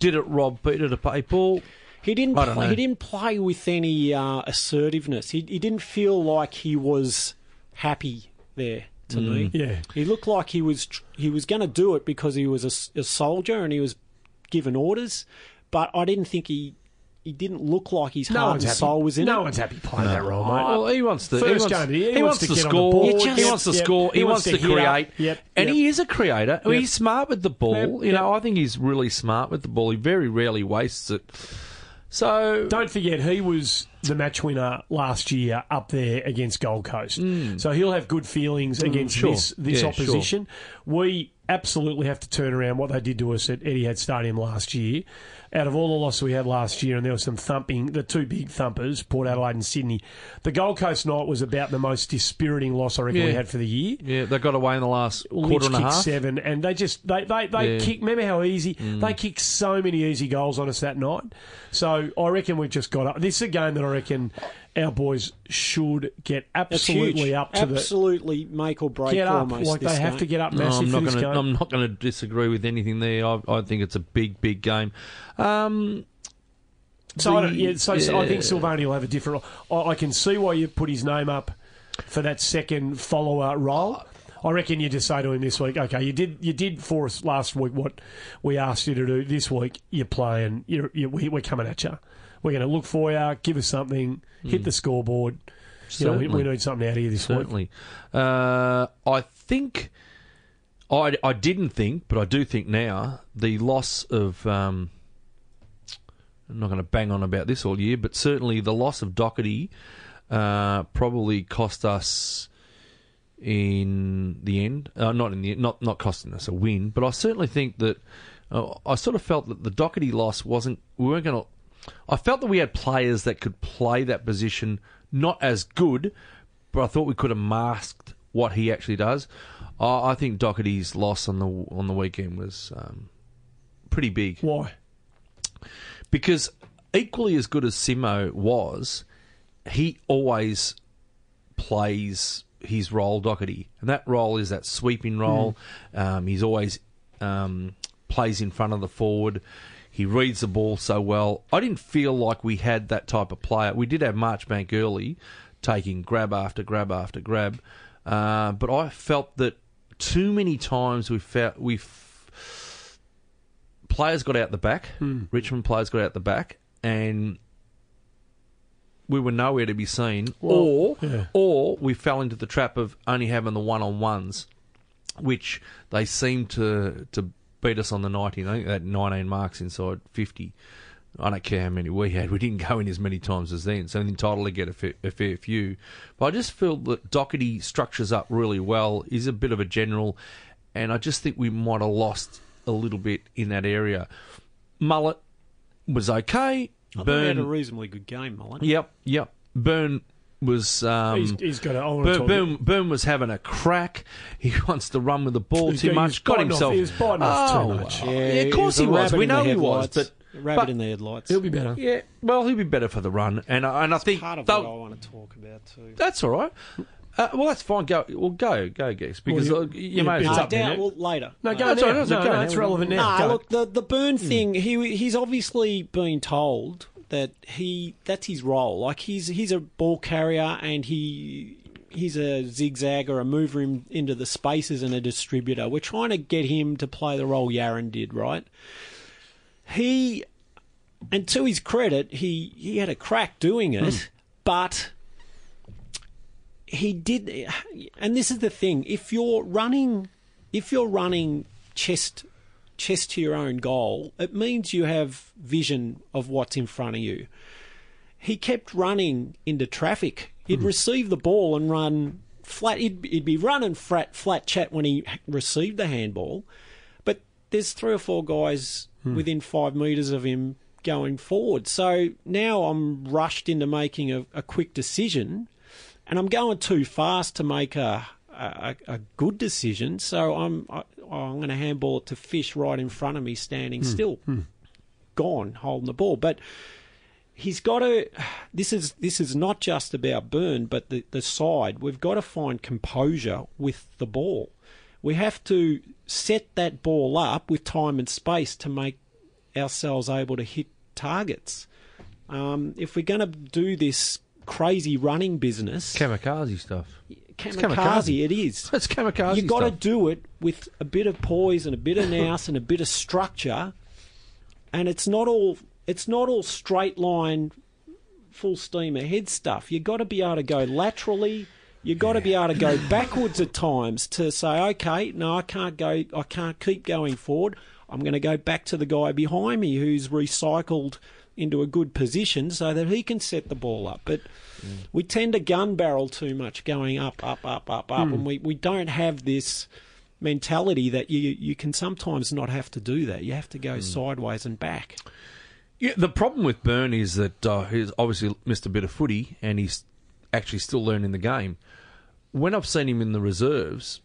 did it rob Peter to pay Paul? He didn't. I don't Play, know. he didn't play with any uh, assertiveness. He, he didn't feel like he was happy there. To Mm. me, Yeah. he looked like he was he was going to do it because he was a soldier and he was given orders. But I didn't think he he didn't look like his No heart and happy. soul was in no it. one's happy playing that role, mate. Well, he wants to. he First wants, game, he he wants wants to to get on the score. ball. He wants to yep. score. He He wants wants to to hit up. create. Yep, And yep. he is a creator. Yep. He's smart with the ball. Yep, You know, I think he's really smart with the ball. He very rarely wastes it. So Don't forget, he was the match winner last year up there against Gold Coast. So he'll have good feelings against Mm. sure. this this Yeah, opposition. We absolutely have to turn around what they did to us at Etihad Stadium last year. Out of all the losses we had last year, and there were some thumping, the two big thumpers, Port Adelaide and Sydney. The Gold Coast night was about the most dispiriting loss I reckon we had for the year. yeah, they got away in the last Lynch quarter and a half. seven, and they just they they, they Yeah. Mm. kick. Remember how easy they kicked so many easy goals on us that night. So I reckon we've just got up. This is a game that I reckon our boys should get absolutely up to the. Absolutely make or break get up. almost. Like this they have game. to get up No, massive I'm not going to. I'm not going to disagree with anything there. I, I think it's a big, big game. Um, So, I, don't, yeah, so, so I think yeah. Silvagni will have a different. I, I can see why you put his name up for that second follower role. I reckon you just say to him this week, okay, you did you did for us last week what we asked you to do. This week you're playing. You're, you we, we're coming at you. We're going to look for you. Give us something. Hit the scoreboard. You know, we, we Hmm. Need something out of you this week. Certainly. Uh, I think. I, I didn't think, but I do think now, the loss of. Um, I'm not going to bang on about this all year, but certainly the loss of Docherty uh, probably cost us in the end. Uh, not in the not not costing us a win, but I certainly think that uh, I sort of felt that the Docherty loss wasn't. We weren't going to. I felt that we had players that could play that position not as good, but I thought we could have masked what he actually does. I I think Docherty's loss on the on the weekend was um, pretty big Why? because equally as good as Simo was, he always plays his role, Docherty, and that role is that sweeping role. Um, he's always um, plays in front of the forward. He reads the ball so well. I didn't feel like we had that type of player. We did have Marchbank early, taking grab after grab after grab, uh, but I felt that too many times we felt we players got out the back. Richmond players got out the back, and we were nowhere to be seen. or, yeah. or we fell into the trap of only having the one on ones, which they seemed to to beat us on the night. I think had 19 marks inside 50. I don't care how many we had. We didn't go in as many times as then, so entitled to get a fair, a fair few. But I just feel that Docherty structures up really well. He's a bit of a general, and I just think we might have lost a little bit in that area. Mullet was okay. I thought had a reasonably good game, Mullet. yep, yep. Burn was. Um, he's, he's got a. I want to Boom, Boom, Boom was having a crack. He [LAUGHS] wants to run with the ball He's too got- much. Got biting off- himself. he was biting off too oh, much. Yeah, of course he was. We know he was, but A rabbit but- in the headlights. He'll be better. yeah, well, he'll be better for the run, and I- and I think part of what I want to talk about too. that's all right. Uh, well, that's fine. Go, well, go, go, Gex, because Well, uh, you- you, you- may as well. Up there, down, well, later. No, go That's now. all right, that's no, okay. no, it's Now, relevant now. Nah, look, the the Burn thing. He he's obviously been told that he that's his role. Like he's he's a ball carrier and he he's a zigzagger, a mover in, into the spaces and a distributor. We're trying to get him to play the role Yarran did, right? He and to his credit, he he had a crack doing it, hmm. but he did and this is the thing if you're running if you're running chest chest to your own goal it means you have vision of what's in front of you. He kept running into traffic. He'd hmm. receive the ball and run flat. He'd, he'd be running flat flat chat when he received the handball. But there's three or four guys hmm. within five metres of him going forward. So now i'm rushed into making a, a quick decision and I'm going too fast to make a a, a good decision. So I'm I, I'm going to handball it to Fish right in front of me, standing still, gone, holding the ball. But he's got to. This is this is not just about Burn, but the the side. We've got to find composure with the ball. We have to set that ball up with time and space to make ourselves able to hit targets. Um, if we're going to do this crazy running business, kamikaze stuff. Kamikaze, kamikaze. it is. [LAUGHS] That's kamikaze You've got to do it with a bit of poise and a bit of nous and a bit of structure, and it's not all it's not all straight line, full steam ahead stuff. You've got to be able to go laterally. You've got to be able to go [LAUGHS] backwards at times to say, okay, no, I can't go. I can't keep going forward. I'm going to go back to the guy behind me who's recycled into a good position so that he can set the ball up. But we tend to gun barrel too much going up, up, up, up, up, and we, we don't have this mentality that you you can sometimes not have to do that. You have to go sideways and back. Yeah, the problem with Burn is that uh, he's obviously missed a bit of footy and he's actually still learning the game. When I've seen him in the reserves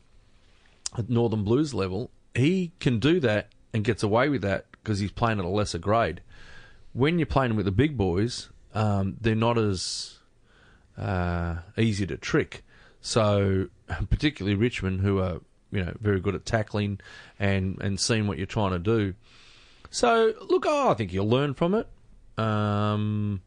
at Northern Blues level, he can do that and gets away with that because he's playing at a lesser grade. When you're playing with the big boys, um, they're not as uh, easy to trick. So, [LAUGHS] particularly Richmond, who are you know very good at tackling and and seeing what you're trying to do. So, look, oh, I think he'll learn from it. Um,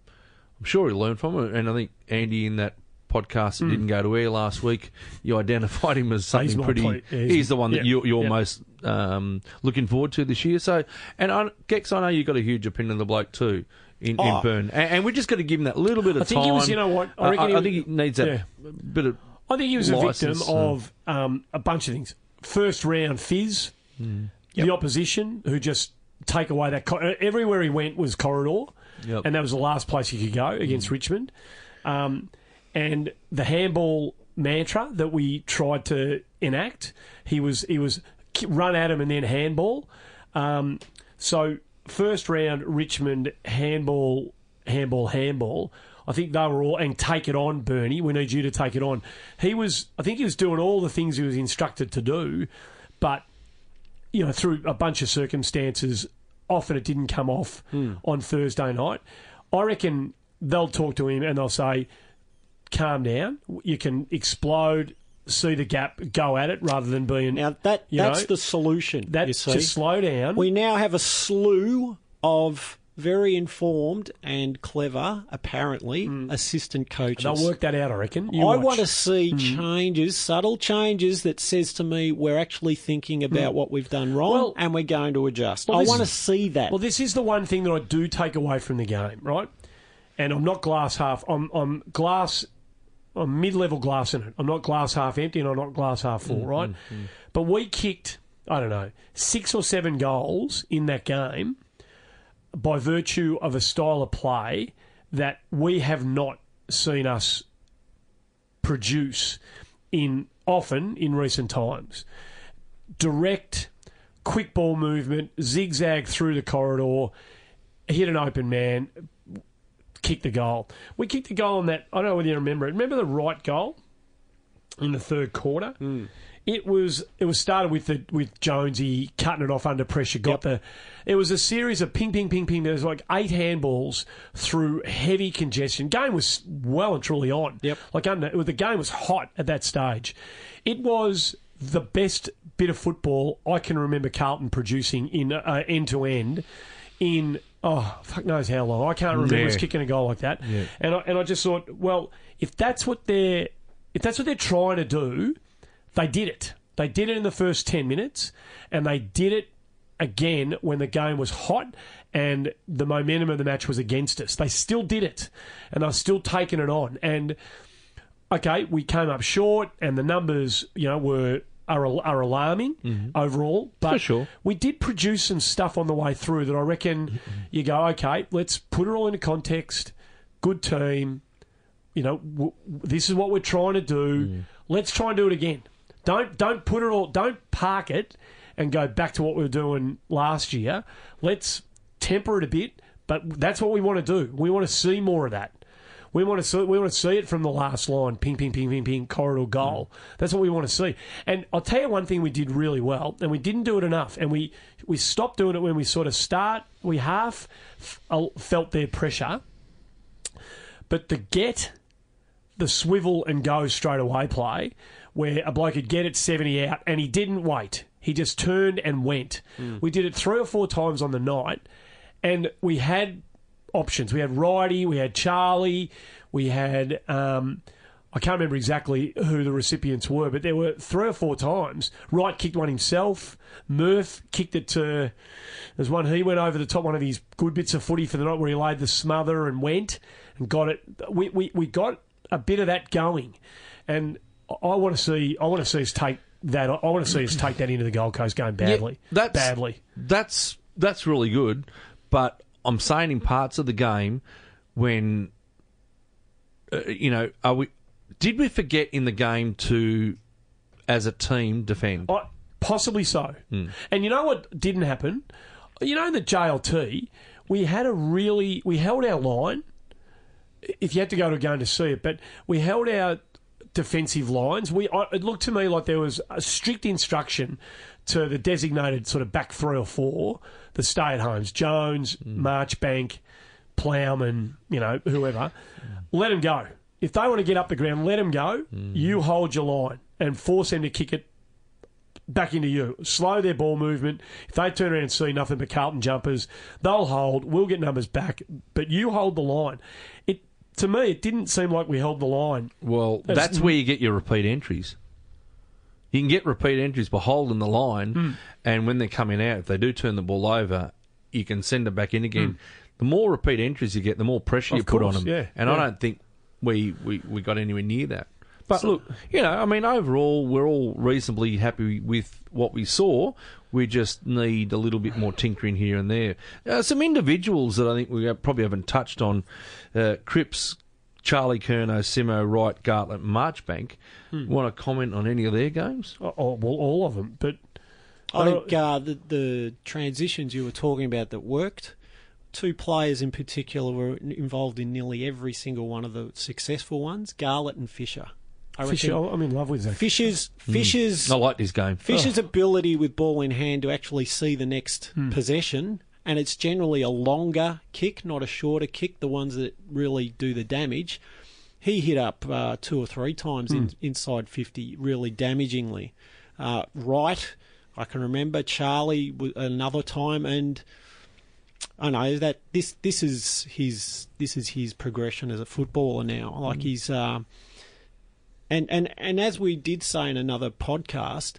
I'm sure he'll learn from it. And I think Andy, in that podcast that didn't go to air last week, you identified him as something He's pretty. yeah, he's, he's- the one that yeah, you're, you're yeah. most um, looking forward to this year. So, and I, Gex, I know you've got a huge opinion of the bloke too in, in Oh. Burn, and, and we just going to give him that little bit of I think time. he was- you know what, I reckon I, he I think he needs that yeah. bit of. I think he was a victim license, uh, of um, a bunch of things. First round fizz, the opposition who just take away that. Co- everywhere he went was corridor, Yep. and that was the last place he could go against Richmond. Um, and the handball mantra that we tried to enact, he was he was run at him and then handball. Um, so first round Richmond handball, handball, handball. I think they were all and take it on, Bernie. We need you to take it on. He was, I think, he was doing all the things he was instructed to do, but you know, through a bunch of circumstances, often it didn't come off hmm. on Thursday night. I reckon they'll talk to him and they'll say, "Calm down. You can explode." See the gap, go at it rather than being Now that that's know, the solution. that. you see. Just slow down. We now have a slew of very informed and clever, apparently, hmm. assistant coaches. They'll work that out, I reckon. You I watch. want to see hmm. changes, subtle changes that says to me we're actually thinking hmm. about what we've done wrong Well- and we're going to adjust. Well, I want to see that. Well, this is the one thing that I do take away from the game, right? And I'm not glass half. I'm, I'm glass. I'm mid-level glass in it. I'm not glass half empty, and I'm not glass half full, mm, right? Mm, mm. But we kicked, I don't know, six or seven goals in that game by virtue of a style of play that we have not seen us produce in often in recent times. Direct, quick ball movement, zigzag through the corridor, hit an open man, kick the goal. We kicked the goal on that. I don't know whether you remember it. Remember the right goal in the third quarter? It was it was started with the with Jonesy cutting it off under pressure. Got the it was a series of ping ping ping ping. There was like eight handballs through heavy congestion. Game was well and truly on. Yep. Like under the game was hot at that stage. It was the best bit of football I can remember Carlton producing in uh, end to end in oh fuck knows how long. I can't remember Yeah. us kicking a goal like that. And I, and I just thought, well, if that's what they're if that's what they're trying to do, they did it. They did it in the first ten minutes, and they did it again when the game was hot and the momentum of the match was against us. They still did it, and they're still taking it on. And okay, we came up short, and the numbers, you know, were are, are alarming mm-hmm. overall. But For sure. we did produce some stuff on the way through that I reckon you go, okay, let's put it all into context. Good team, you know, w- this is what we're trying to do. Mm. Let's try and do it again. Don't don't put it all. Don't park it and go back to what we were doing last year. Let's temper it a bit, but that's what we want to do. We want to see more of that. We want to see we want to see it from the last line, ping, ping, ping, ping, ping, corridor goal. That's what we want to see. And I'll tell you one thing we did really well, and we didn't do it enough, and we we stopped doing it when we sort of start. We half f- uh, felt their pressure, but the get the swivel and go straight away play, where a bloke could get it 70 out and he didn't wait. He just turned and went. We did it three or four times on the night, and we had options. We had Righty, we had Charlie, we had. Um, I can't remember exactly who the recipients were, but there were three or four times. Wright kicked one himself. Murph kicked it to. There's one he went over the top, one of his good bits of footy for the night where he laid the smother and went and got it. We, we, we got a bit of that going, and I want to see. I want to see us take that. I want to see us take that into the Gold Coast game badly. that's badly. That's that's really good, but I'm saying in parts of the game when uh, you know, are we? Did we forget in the game to, as a team, defend? I, possibly so. And you know what didn't happen? You know, in the JLT, we had a really we held our line. If you had to go to a game to see it, but we held our defensive lines. We it looked to me like there was a strict instruction to the designated sort of back three or four, the stay at homes, Jones, mm. Marchbank, Plowman, you know, whoever. Mm. Let them go. If they want to get up the ground, let them go. Mm. You hold your line and force them to kick it back into you. Slow their ball movement. If they turn around and see nothing but Carlton jumpers, they'll hold. We'll get numbers back, but you hold the line. It to me, it didn't seem like we held the line. Well, that's where you get your repeat entries. You can get repeat entries by holding the line, Hmm. and when they're coming out, if they do turn the ball over, you can send them back in again. The more repeat entries you get, the more pressure. Of you put on them. yeah, and yeah. I don't think we, we, we got anywhere near that. But look, you know, I mean, overall, we're all reasonably happy with what we saw. We just need a little bit more tinkering here and there. Uh, some individuals that I think we probably haven't touched on uh, Cripps, Charlie Curnow, Simo, Wright, Garlett, Marchbank. Hmm. Want to comment on any of their games? Oh, oh, well, all of them, but I think uh, the, the transitions you were talking about that worked, two players in particular were involved in nearly every single one of the successful ones: Garlett and Fisher. I Fisher, reckon I'm in love with Zac. Fisher's [LAUGHS] Fisher's I liked his game. Fisher's ability with ball in hand to actually see the next Hmm. possession, and it's generally a longer kick, not a shorter kick, the ones that really do the damage. He hit up uh, two or three times in, Hmm. inside 50, really damagingly. Uh, Wright, I can remember Charlie another time, and I know that this this is his this is his progression as a footballer now. Like he's. Uh, and, and and as we did say in another podcast,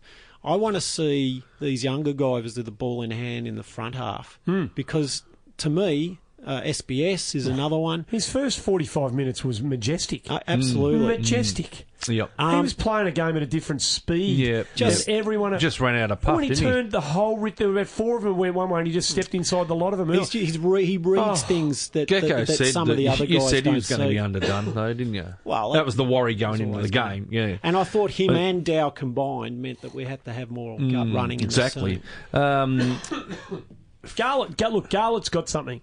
I want to see these younger guys with the ball in hand in the front half hmm. because to me, uh, SBS is another one. His first 45 minutes was majestic. Uh, absolutely. majestic. Yep. he Um, was playing a game at a different speed. Yeah, just- And everyone Just ran out of puff, when he didn't turned the whole rit, there were about four of them went one way, and he just stepped inside the lot of them. He's, he's re, he reads Oh. things that, Gecko that, that said some that of the other you guys said he was going to be underdone, though, didn't you? [LAUGHS] Well, that that- was the worry going into the always game. Yeah, And I thought him and Dow combined meant that we had to have more gut running. In Mm, exactly. The Um, [COUGHS] Garlett, look, Garlett's got something.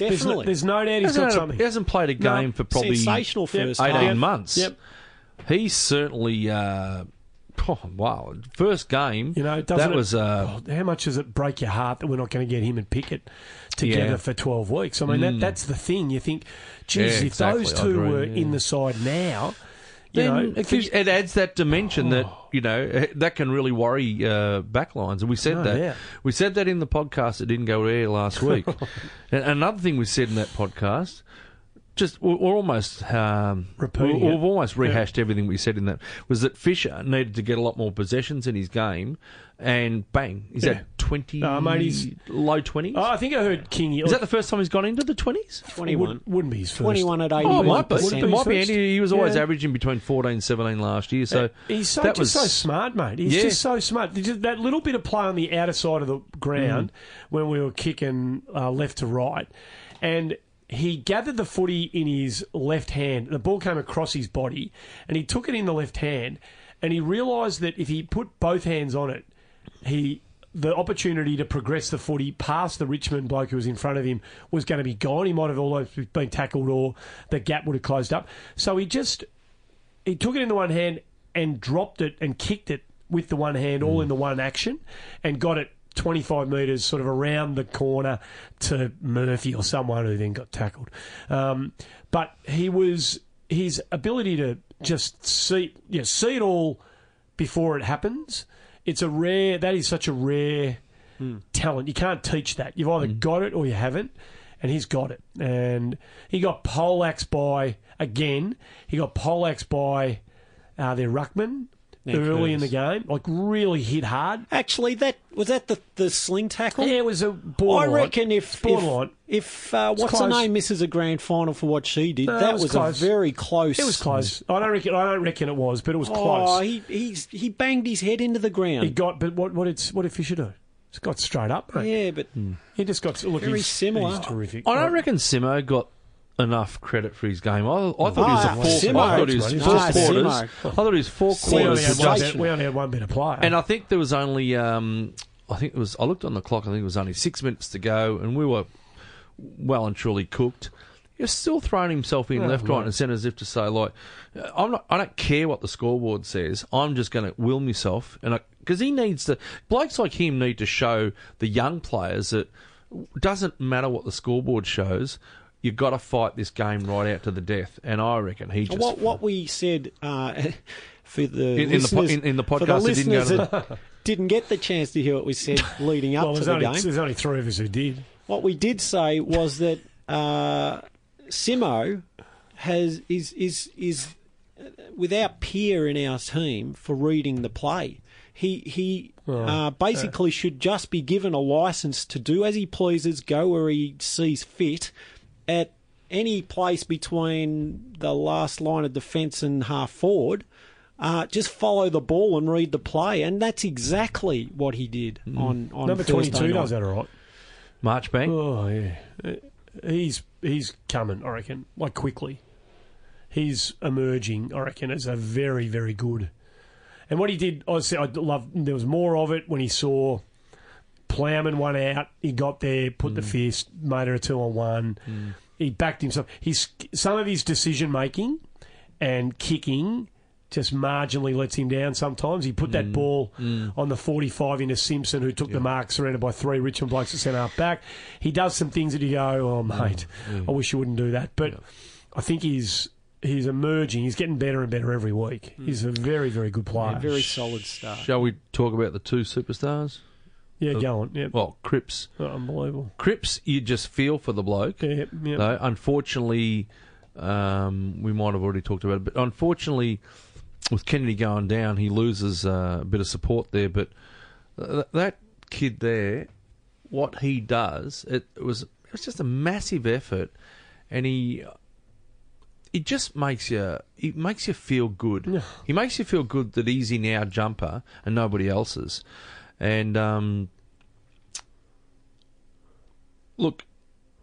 Scene. There's no, Definitely. there's no doubt he's hasn't, got something. he hasn't played a No, game for probably sensational first 18 half. months. Yep. He's certainly. Uh, oh, wow. First game. You know, doesn't that it- was. Uh, Oh, how much does it break your heart that we're not going to get him and Pickett together Yeah. for 12 weeks? I mean, that, that's the thing. You think, geez, Yeah, if exactly. those two agree, were yeah. in the side now, you then know, it, adds that dimension that you know eh, that can really worry uh, backlines, and we said No that doubt. we said that in the podcast that didn't go air last [LAUGHS] week. and another thing we said in that podcast, just we're, we're almost um, Repeating we- it. We've almost rehashed everything we said in that. Was that Fisher needed to get a lot more possessions in his game, and bang, is Yeah. that twenty? No, mate, he's- low twenties. Oh, I think I heard King. is that the first time he's gone into the twenties? 21. Would, wouldn't be his first. 21 at 80. Oh, might be. Wouldn't It might be. his Andy. He was always Yeah. averaging between 14 and 17 last year. So He's so that just was so smart, mate. He's Yeah. just so smart. Just that little bit of play on the outer side of the ground Mm. when we were kicking uh, left to right, and he gathered the footy in his left hand. The ball came across his body, and he took it in the left hand, and he realised that if he put both hands on it, he the opportunity to progress the footy past the Richmond bloke who was in front of him was going to be gone. He might have almost been tackled, or the gap would have closed up. So he just he took it in the one hand and dropped it and kicked it with the one hand, all in the one action, and got it 25 metres sort of around the corner to Murphy or someone who then got tackled. Um, but he was his ability to just see, you know, see it all before it happens. It's a rare. That is such a rare talent. You can't teach that. You've either got it or you haven't. And he's got it. And he got poleaxed by again. He got poleaxed by uh, their ruckman Yeah, early in the game. Like really hit hard. Actually, that was that the, the sling tackle? Yeah, it was a I borderline. reckon if if, borderline. if uh, what's her name misses a grand final for what she did, No, that was was, a very close. It was close. I don't reckon. I don't reckon it was, but it was Oh, close. he he's, he banged his head into the ground. He got. But what? What did? What did Fisher do? He's got straight up. Mate. yeah, but He just got. Look, Very he's, similar. He's terrific. I don't reckon Simo got enough credit for his game. I, I thought Ah, he was a four. I thought he was four quarters. I thought he was four We only, quarters. had one just- better, we only had one better player. and I think there was only. Um, I think it was. I looked on the clock. I think it was only six minutes to go, and we were well and truly cooked. He was still throwing himself in Oh, left, right, right. and centre as if to say, like, I'm not. I don't care what the scoreboard says. I'm just going to will myself, and because he needs to. Blokes like him need to show the young players that doesn't matter what the scoreboard shows. You've got to fight this game right out to the death, and I reckon he just what what we said uh, [LAUGHS] for the In- in the po- listeners, in- in the for podcast, the it didn't go to that didn't get the chance to hear what we said [LAUGHS] leading up well, to there's the only, game. there's only three of us who did. What we did say was that uh, Simo has is is is uh, without peer in our team for reading the play. He he uh, basically should just be given a license to do as he pleases, go where he sees fit, at any place between the last line of defence and half forward. Uh, just follow the ball and read the play, and that's exactly what he did on on Number 22 does that all right. Marchbank. Oh yeah, he's he's coming. I reckon, like quickly. He's emerging. I reckon as a very very good. And what he did, I said, I love. There was more of it when he saw Plowman one out. He got there, put Mm. the fist, made her a two on one. He backed himself. He's some of his decision making and kicking just marginally lets him down sometimes. He put Mm. that ball on the 45 into Simpson, who took the mark, surrounded by three Richmond blokes at centre half back. He does some things that you go, oh, mate, I wish you wouldn't do that. But I think he's he's emerging. He's getting better and better every week. He's a very, very good player. A very solid start. Shall we talk about the two superstars? Yeah, go on. Yeah. Well, Cripps. Oh, unbelievable. Cripps, you just feel for the bloke. Yeah, yeah. Though, unfortunately, um, we might have already talked about it, but unfortunately, with Kennedy going down, he loses uh, a bit of support there. But th- that kid there, what he does, it was it was just a massive effort, and he it just makes you it makes you feel good. Yeah. He makes you feel good that he's in our jumper and nobody else's, and um, look,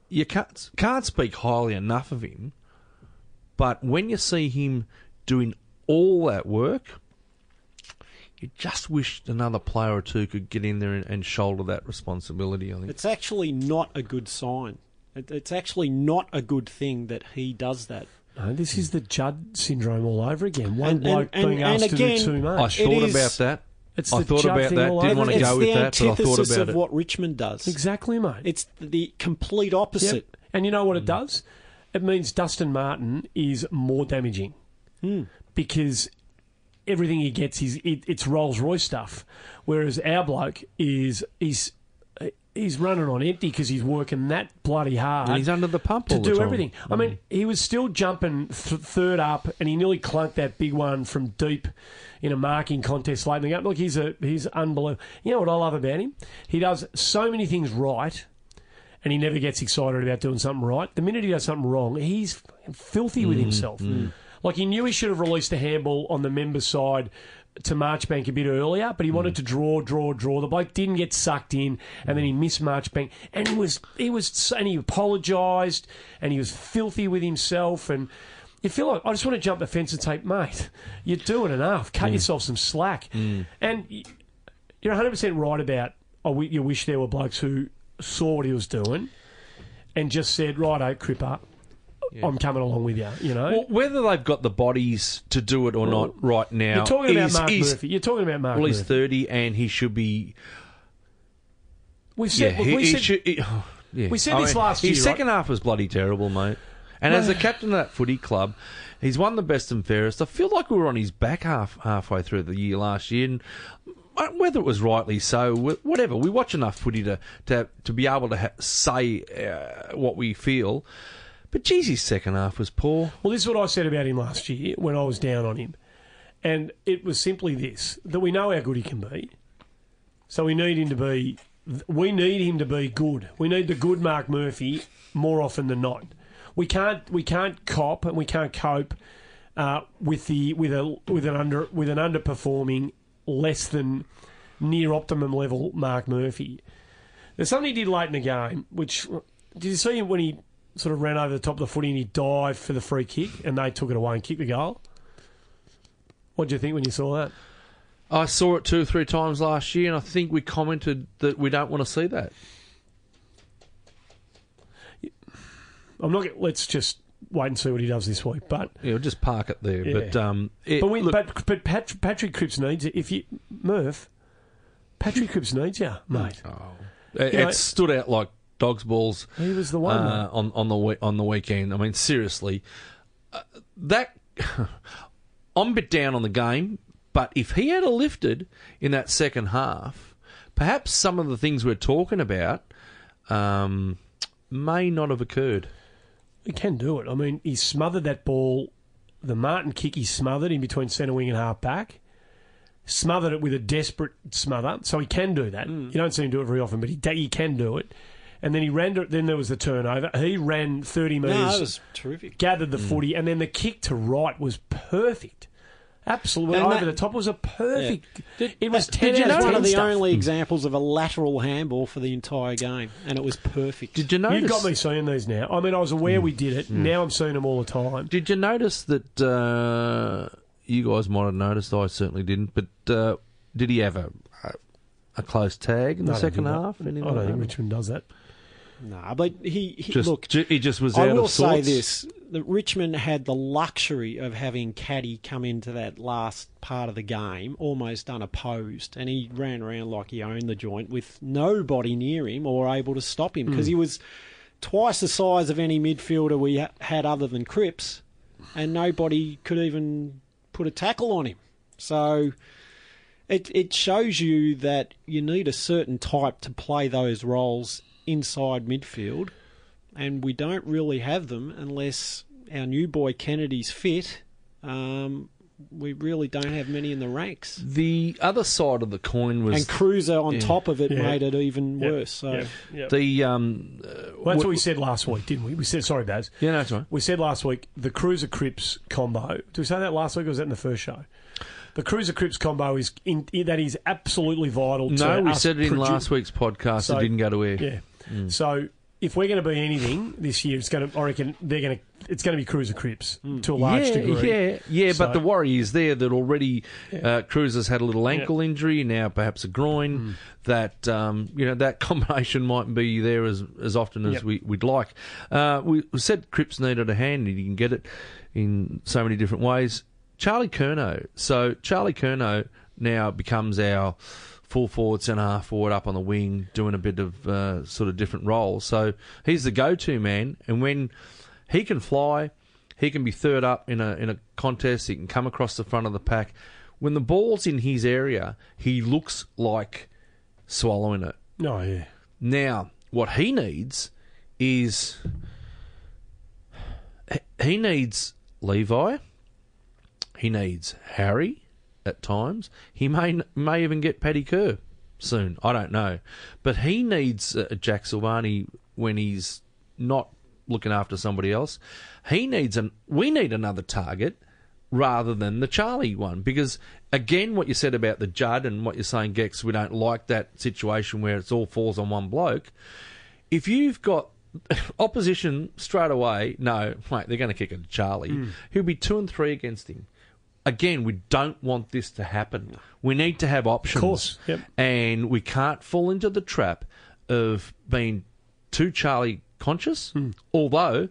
you can't can't speak highly enough of him. But when you see him doing all that work, you just wish another player or two could get in there and, and shoulder that responsibility. I think. It's actually not a good sign. It, it's actually not a good thing that he does that. No, this is the Judd syndrome all over again. One And- bloke and- being and asked again, to do too I much. It thought is- about that. It's I the thought about that. Didn't want to go with that, but I thought antithesis about of it. what Richmond does. Exactly, mate. It's the complete opposite. Yep. And you know what it mm. does? It means Dustin Martin is more damaging hmm. because everything he gets is it, it's Rolls Royce stuff, whereas our bloke is he's he's running on empty because he's working that bloody hard. And he's under the pump to all the do time. everything. I mean, mm. he was still jumping th- third up, and he nearly clunked that big one from deep in a marking contest late in the game. Look, he's a he's unbelievable. You know what I love about him? He does so many things right, and he never gets excited about doing something right. The minute he does something wrong, he's filthy with mm, himself. Mm. Like he knew he should have released a handball on the member side to Marchbank a bit earlier, but he wanted to draw, draw, draw. The bloke didn't get sucked in, and then he missed Marchbank, and he was he was and he apologised, and he was filthy with himself, and you feel like I just want to jump the fence and say, mate, you're doing enough. Cut yourself some slack, mm. and you're 100 percent right about. Oh, you wish there were blokes who saw what he was doing and just said, "Righto, Cripper, I'm coming along with you." You know. Well, whether they've got the bodies to do it or not right now, you're talking about is- Mark is- Murphy. You're talking about Mark Well, he's Murphy. thirty, and he should be. We've Yeah, said, he, we he said should. he- [SIGHS] yeah. We said this last year. His second half was bloody terrible, mate. And as the [SIGHS] captain of that footy club, he's won the best and fairest. I feel like we were on his back half halfway through the year last year, and uh, whether it was rightly so, whatever. We watch enough footy to to to be able to ha- say uh, what we feel. But geez, his second half was poor. Well, this is what I said about him last year when I was down on him. And it was simply this that we know how good he can be. So we need him to be we need him to be good. We need the good Mark Murphy more often than not. We can't we can't cop and we can't cope uh, with the with a with an under with an underperforming less than near optimum level Mark Murphy. There's something he did late in the game, which did you see when he sort of ran over the top of the footy and he dived for the free kick and they took it away and kicked the goal? What do you think when you saw that? I saw it two or three times last year, and I think we commented that we don't want to see that. I'm not. Let's just wait and see what he does this week. But Yeah, we'll just park it there. Yeah. But um, it, but we, look, but but Pat, Patrick Cripps needs it. If you Murph, Patrick Cripps needs you, mate. it, you know- it stood out like dog's balls. He was the one. uh, on on the on the weekend. I mean, seriously, uh, that [LAUGHS] I'm a bit down on the game, but if he had a lifted in that second half, perhaps some of the things we're talking about um, may not have occurred. He can do it. I mean, he smothered that ball. The Martin kick he smothered in between centre wing and half back. Smothered it with a desperate smother, so he can do that. You don't see him do it very often, but he he can do it. And then he ran. To, then there was the turnover. He ran thirty metres. No, that was terrific. gathered the footy, and then the kick to right was perfect. Absolutely And over that- the top was a perfect. Did- it was that- ten did you out know of one of the stuff. only examples of a lateral handball for the entire game, and it was perfect. Did you notice? You've got me seeing these now. I mean, I was aware we did it. Now I'm seeing them all the time. Did you notice that uh, you guys might have noticed? I certainly didn't. But uh, did he have a, a, a close tag in the second think that- half. I don't think? Richmond does that. No, but he, he Just, look. ju- he just was I out will of say this: that Richmond had the luxury of having Caddy come into that last part of the game almost unopposed, and he ran around like he owned the joint with nobody near him or able to stop him because he hmm. was twice the size of any midfielder we ha- had other than Cripps, and nobody could even put a tackle on him. So. It, it shows you that you need a certain type to play those roles inside midfield, and we don't really have them unless our new boy Kennedy's fit. Um, we really don't have many in the ranks. The other side of the coin was And Kreuzer on yeah. top of it Yeah. made it even Yep. worse. So Yep. Yep. the um. uh, Well, that's what- what we said last week, didn't we? We said, sorry, Baz. Yeah, no, that's right. We said last week the Kreuzer Cripps combo. Did we say that last week or was that in the first show? The Kreuzer Cripps combo is in, that is absolutely vital. to No, we us said it in produ- last week's podcast. So- it didn't go to air. Yeah. Mm. So if we're going to be anything this year, it's going to. I reckon they're going to. It's going to be Kreuzer Cripps to a large yeah, degree. Yeah, yeah, So- but the worry is there that already uh, Kreuzer's had a little ankle injury, now perhaps a groin. Hmm. That um, you know that [LAUGHS] combination mightn't be there as as often as Yep. we, we'd like. Uh, we, we said Cripps needed a hand, and you can get it in so many different ways. Charlie Curnow. So Charlie Curnow now becomes our full forward, centre half forward up on the wing, doing a bit of uh, sort of different roles. So he's the go-to man, and when he can fly, he can be third up in a in a contest. He can come across the front of the pack. When the ball's in his area, he looks like swallowing it. Oh yeah. Now, what he needs is he needs Levi. He needs Harry at times. He may may even get Paddy Kerr soon. I don't know, but he needs uh, Jack Silvagni when he's not looking after somebody else. He needs an. We need another target rather than the Charlie one because again, what you said about the Judd and what you're saying, Gex, we don't like that situation where it's all falls on one bloke. If you've got [LAUGHS] opposition straight away, no, mate, they're going to kick it to Charlie. He'll be two and three against him. Again, we don't want this to happen. We need to have options. course, yep. And we can't fall into the trap of being too Charlie conscious, hmm. although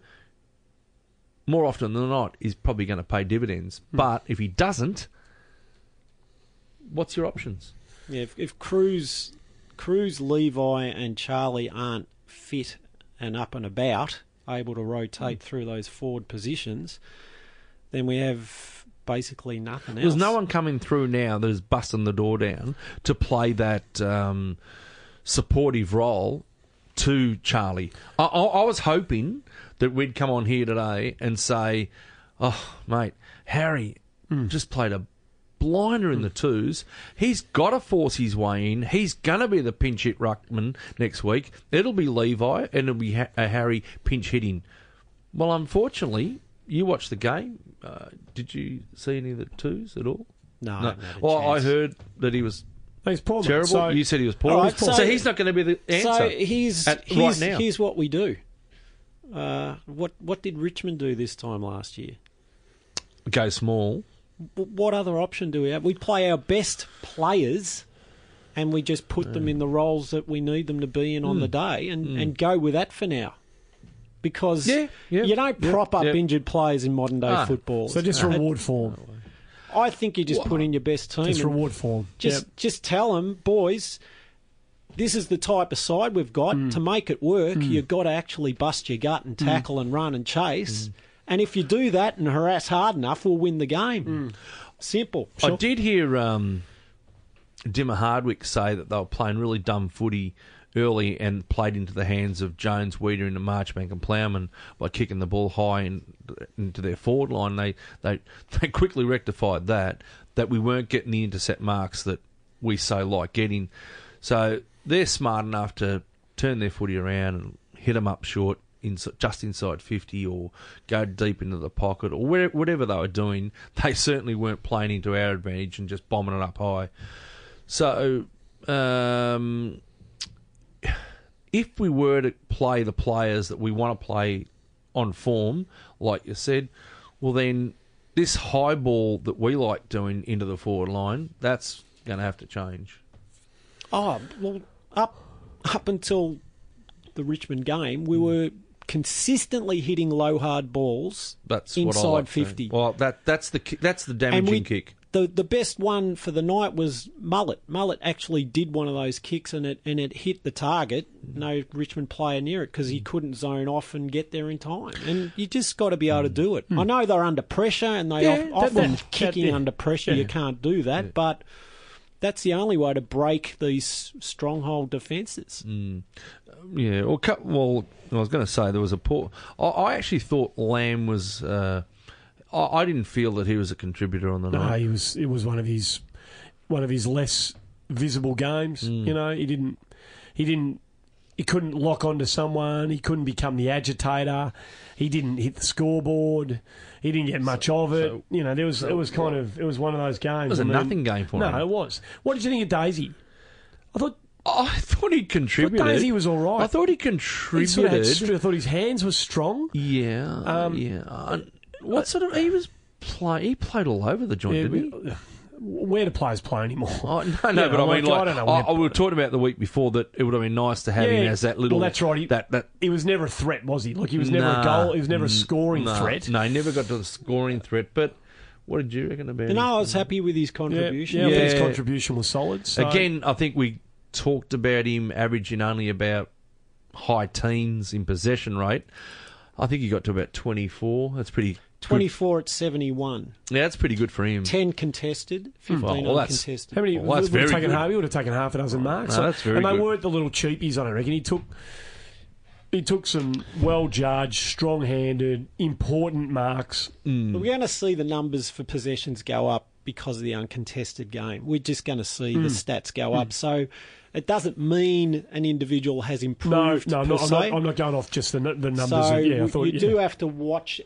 more often than not he's probably going to pay dividends. Hmm. But if he doesn't, what's your options? yeah, if, if Cruz, Cruz, Levi, and Charlie aren't fit and up and about, able to rotate hmm. through those forward positions, then we have basically nothing else. There's no one coming through now that is busting the door down to play that um, supportive role to Charlie. I, I, I was hoping that we'd come on here today and say, "Oh, mate, Harry hmm. just played a blinder in the hmm. twos. He's got to force his way in. He's going to be the pinch hit ruckman next week. It'll be Levi and it'll be ha- a Harry pinch hitting." Well, unfortunately, you watched the game. Uh, did you see any of the twos at all? No, I No. haven't had Well, I heard that he was He's poor. terrible. So, you said he was poor. All right, so, so- he's not going to be the answer. So here's at- here's, right now. here's what we do. Uh, what what did Richmond do this time last year? Go small. What other option do we have? We play our best players, and we just put them in the roles that we need them to be in on the day, and, and go with that for now. Because Yeah, yeah, you don't yeah, prop up yeah. injured players in modern day Ah. football. so just reward form. I think you just put in your best team. Just reward form. just Yep. just tell them, boys, this is the type of side we've got. Mm. To make it work, you've got to actually bust your gut and tackle and run and Mm. chase. And if you do that and harass hard enough, we'll win the game. Mm. Simple. I did hear um, Dimma Hardwick say that they were playing really dumb footy early and played into the hands of Jones, Weeder, and Marchbank and Plowman by kicking the ball high in, into their forward line. They, they [LAUGHS] they quickly rectified that that we weren't getting the intercept marks that we so like getting. So they're smart enough to turn their footy around and hit them up short. In, just inside 50 or go deep into the pocket or where, whatever they were doing, [LAUGHS] they certainly weren't playing into our advantage and just bombing it up high. So, um, if we were to play the players that we want to play on form, like you said, well, then this high ball that we like doing into the forward line, that's going to have to change. Oh well, up up until the Richmond game, we hmm. were consistently hitting low hard balls That's inside like fifty. Well, that that's the that's the damaging we- kick. The the best one for the night was Mullet. Mullet actually did one of those kicks and it and it hit the target. No Richmond player near it because he couldn't zone off and get there in time. And you just got to be able to do it. I know they're under pressure and they Yeah, of- that- often that- kicking that- yeah. under pressure. Yeah. You can't do that, but. That's the only way to break these stronghold defences. Yeah. Well, well, I was going to say there was a poor. I, I actually thought Lamb was. Uh, I, I didn't feel that he was a contributor on the No, night. he was. It was one of his one of his less visible games. Mm. You know, he didn't. He didn't. He couldn't lock onto someone. He couldn't become the agitator. He didn't hit the scoreboard. He didn't get much of it. so- you know, there was. so it was kind of. It was one of those games. It was a I mean- nothing game for no, him. No, it was. What did you think of Daisy? I thought, I thought he I thought contributed. Daisy was all right. I thought he He contributed. sort of had I thought his hands were strong. yeah. Um, yeah. What sort of? He was play. He played all over the joint, Yeah, didn't he? Uh, where do players play anymore? Oh, no, no, Yeah, but I like, mean, like, I don't know I, where- I, we were talking about the week before that it would have been nice to have him Yeah, as that little. well, that's right. He- That that He was never a threat, was he? Like he was never Nah. a goal. He was never a scoring no, threat. No, he never got to the scoring threat. But what did you reckon about And him? I was happy with his Yeah, contribution. yeah, I think his Yeah. contribution was solid. So. Again, I think we talked about him averaging only about high teens in possession rate. I think he got to about 24. That's pretty. Good. 24 at 71. Yeah, that's pretty good for him. 10 contested, 15 Well, well, that's- uncontested. How many? Well, that's would have very taken good. half. He would have taken half a dozen marks. No, that's very and they good. weren't the little cheapies. I don't reckon he took. He took some well judged, strong handed, important marks. Mm. We're going to see the numbers for possessions go up because of the uncontested game. We're just going to see the stats go up. So it doesn't mean an individual has No, improved. no, I'm per not, I'm, se. not, I'm not going off just the, nu- the numbers. so of, yeah, I you- thought you yeah. do have to watch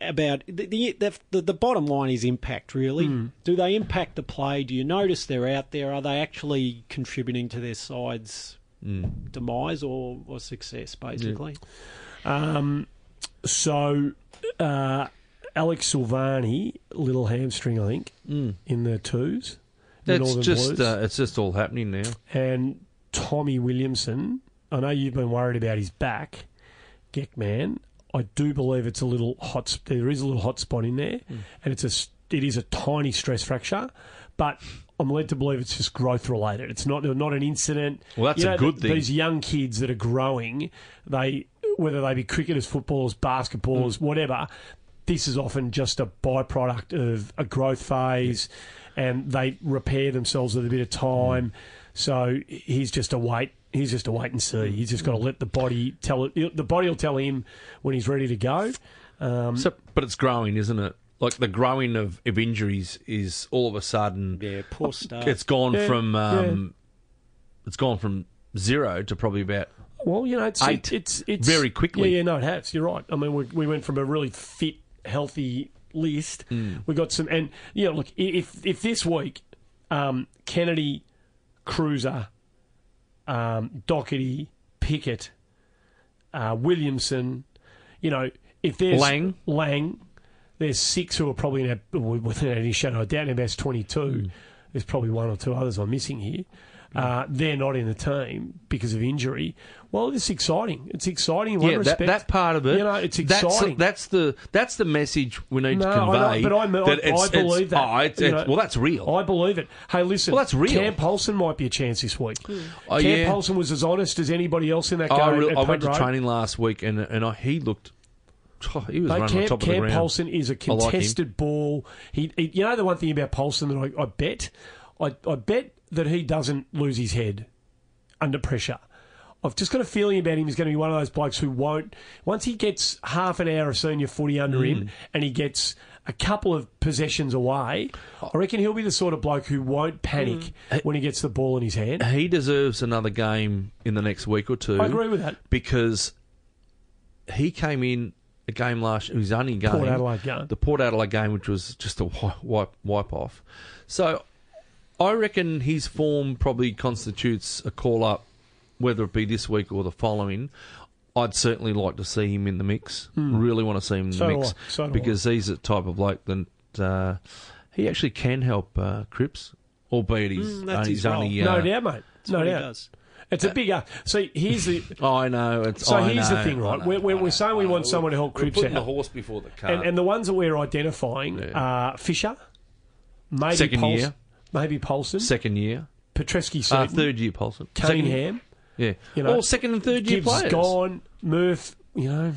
about the the, the the bottom line is impact. Really, Hmm. do they impact the play? Do you notice they're out there? Are they actually contributing to their side's Mm. demise or, or success? Basically, Um, so, uh, Alex Silvagni, little hamstring, I think, Mm. in the twos. That's Northern just uh, it's just all happening now. and Tommy Williamson. I know you've been worried about his back, Geck man. I do believe it's a little hot. There is a little hot spot in there, Hmm. and it's a it is a tiny stress fracture, but I'm led to believe it's just growth related. It's not not an incident. Well, that's You a good th- thing. These young kids that are growing, they whether they be cricketers, footballers, basketballers, Hmm. whatever. This is often just a byproduct of a growth phase, and they repair themselves with a bit of time. So he's just a wait. He's just a wait and see. He's just got to let the body tell it. The body will tell him when he's ready to go. Um, So, but it's growing, isn't it? Like the growing of, of injuries is all of a sudden yeah, poor start. it's gone Yeah, from um, it's gone from zero to probably about well, you know, it's Eight. it's it's Very quickly. Yeah, yeah, no, it has. You're right. I mean, we, we went from a really fit, healthy list. Hmm. We got some, and yeah, look, if if this week, um, Kennedy, Kreuzer, um, Docherty, Pickett, uh, Williamson, you know, if there's Lang. Lang, there's six who are probably in our, without any shadow of doubt in best 22. Hmm. There's probably one or two others I'm missing here. Uh, they're not in the team because of injury. Well, it's exciting. It's exciting in one yeah that, respect. that part of it. You know, it's That's, exciting. that's the that's the message we need No, to I know, convey. but I- that I- I believe that, Oh, it's, you it's- know. well, that's real. I believe it. Hey, listen. Well, that's real. Cam Polson might be a chance this week. Oh, Cam yeah. Polson was as honest as anybody else in that game. I, re- I went to Road. training last week and and I, he looked. oh, he was Mate, running Cam, on top of the Cam ground. Polson is a I like contested ball. He, he, you know, the one thing about Polson that I, I bet, I, I bet that he doesn't lose his head under pressure. I've just got a feeling about him. He's going to be one of those blokes who won't. Once he gets half an hour of senior footy under Mm. him, and he gets a couple of possessions away, I reckon he'll be the sort of bloke who won't panic Mm. when he gets the ball in his hand. He deserves another game in the next week or two. I agree with that. because he came in a game last. It was only a game. Port Adelaide game. The Port Adelaide game, which was just a wipe wipe, wipe off. So I reckon his form probably constitutes a call up, whether it be this week or the following. I'd certainly like to see him in the mix. Really want to see him in the. So do mix I. So do I. because he's the type of bloke that uh, he actually can help uh, Cripps, albeit he's, Mm, that's uh, his only role. uh, no doubt, mate. That's No doubt. he does. It's a bigger. See, here's the. [LAUGHS] I know. It's, So I here's the thing, right? know, We're, we're, I we're saying we know. want someone to help We're Cripps putting the horse before the car. And, and the ones that we're identifying Yeah. are Fisher, maybe Second Pols- year. Maybe Polson, second year, Petrevski uh, third year Polson. Second. Cunningham, yeah, you know, all second and third year Gibbs players gone, Murph, you know.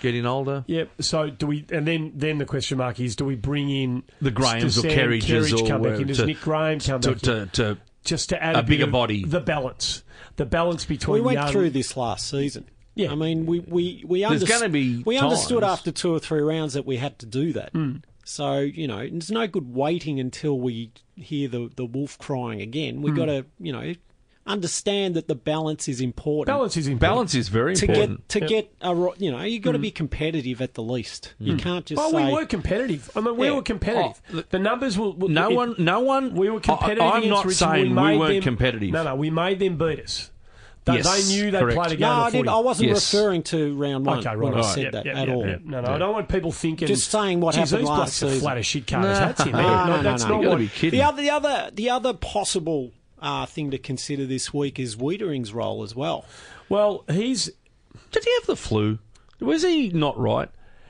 getting older. Yep. So do we? And then then the question mark is: Do we bring in The Grahams does or Sam Kerridges or come back in? Does to- Nick Graham come To, back in? to, to Just to add a a, bit bigger of body. the balance, the balance between We went young, through this last season. Yeah. I mean, we we we, There's underst- gonna be we understood after two or three rounds that we had to do that. Hmm. So you know, there's no good waiting until we hear the the wolf crying again. We've hmm. got to you know understand that the balance is important. balance is important. balance is very to important. get to Yep. get a you know you've got to hmm. be competitive at the least. You hmm. can't just Oh, say we were competitive. I mean, we Yeah. were competitive. Oh, the numbers were. were- no it- one, no one. We were competitive. I, am not saying we, made weren't them, competitive. No, no, we made them beat us. They, Yes, they knew they correct. played a game no, I, did. I wasn't Yes. referring to round one Okay, when right. I said Yep, that yep, at yep, all. No, no, I don't want people thinking. Just saying what happened last season. flat as shit cutters. No. That's in No, there. no, no, that's no. not what. be kidding. The other, the other, the other possible uh, thing to consider this week is Weitering's role as well. Well, he's. Did he have the flu? Was he not right?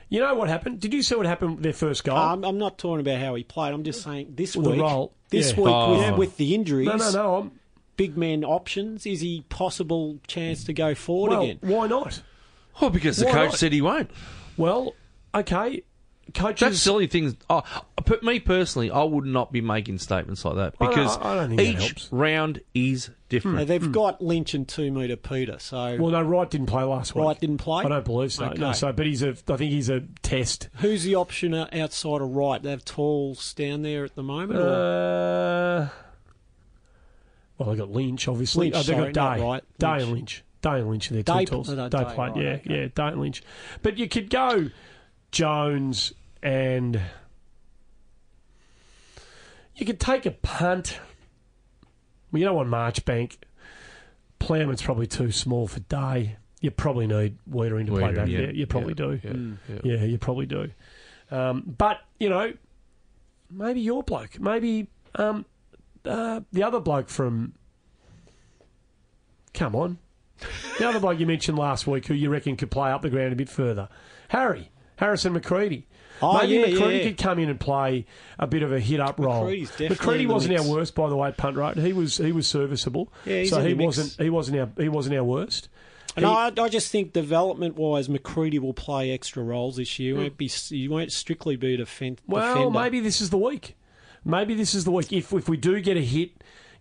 You know what happened? Did you see what happened with their first goal? I'm, I'm not talking about how he played. I'm just saying this Well, week, role, this yeah. week Oh. with, with the injuries, no, no, no. I'm, big man options. Is he possible chance to go forward well, again? why not? Oh, because the Why coach not? said he won't. Well, okay. Coaches. That's silly things. Oh, but me personally, I would not be making statements like that I don't- because I don't think that each helps. round is different. Now, they've got Lynch and two metre Peter, so Well, no, Wright didn't play last week. Wright didn't play. I don't believe so. No, so but he's a. I think he's a test. who's the option outside of Wright? They have Talls down there at the moment. or- Uh, well, they got Lynch, obviously. Lynch, oh, they sorry, got not Day. Wright, Day Lynch. and Lynch. Day and Lynch are their two Day- tools. no, no, Day Day, played, right, yeah, okay. yeah, Day and Lynch. But you could go Jones and you could take a punt. Well, you don't want Marchbank. Plowman's probably too small for Day. You probably need Weitering to play Weitering, back yeah, there. You probably yeah, do. yeah, Mm. yeah. Yeah, you probably do. Um, but you know, maybe your bloke, maybe um, uh, the other bloke from. Come on, the other bloke you mentioned last week, who you reckon could play up the ground a bit further, Harry Harrison McCready. Oh, maybe yeah, McCready yeah. could come in and play a bit of a hit up role. McCready wasn't our worst, by the way, punt right. He was he was serviceable. Yeah, he's so in he the mix. wasn't he wasn't our he wasn't our worst. And He- I, I just think development wise, McCready will play extra roles this year. He won't be. He won't strictly be a defen- Well, defender. maybe this is the week. Maybe this is the week. If if we do get a hit,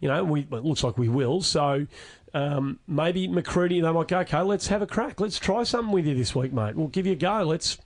you know, we it looks like we will. So um, maybe McCready they might go. Okay, let's have a crack. Let's try something with you this week, mate. We'll give you a go. Let's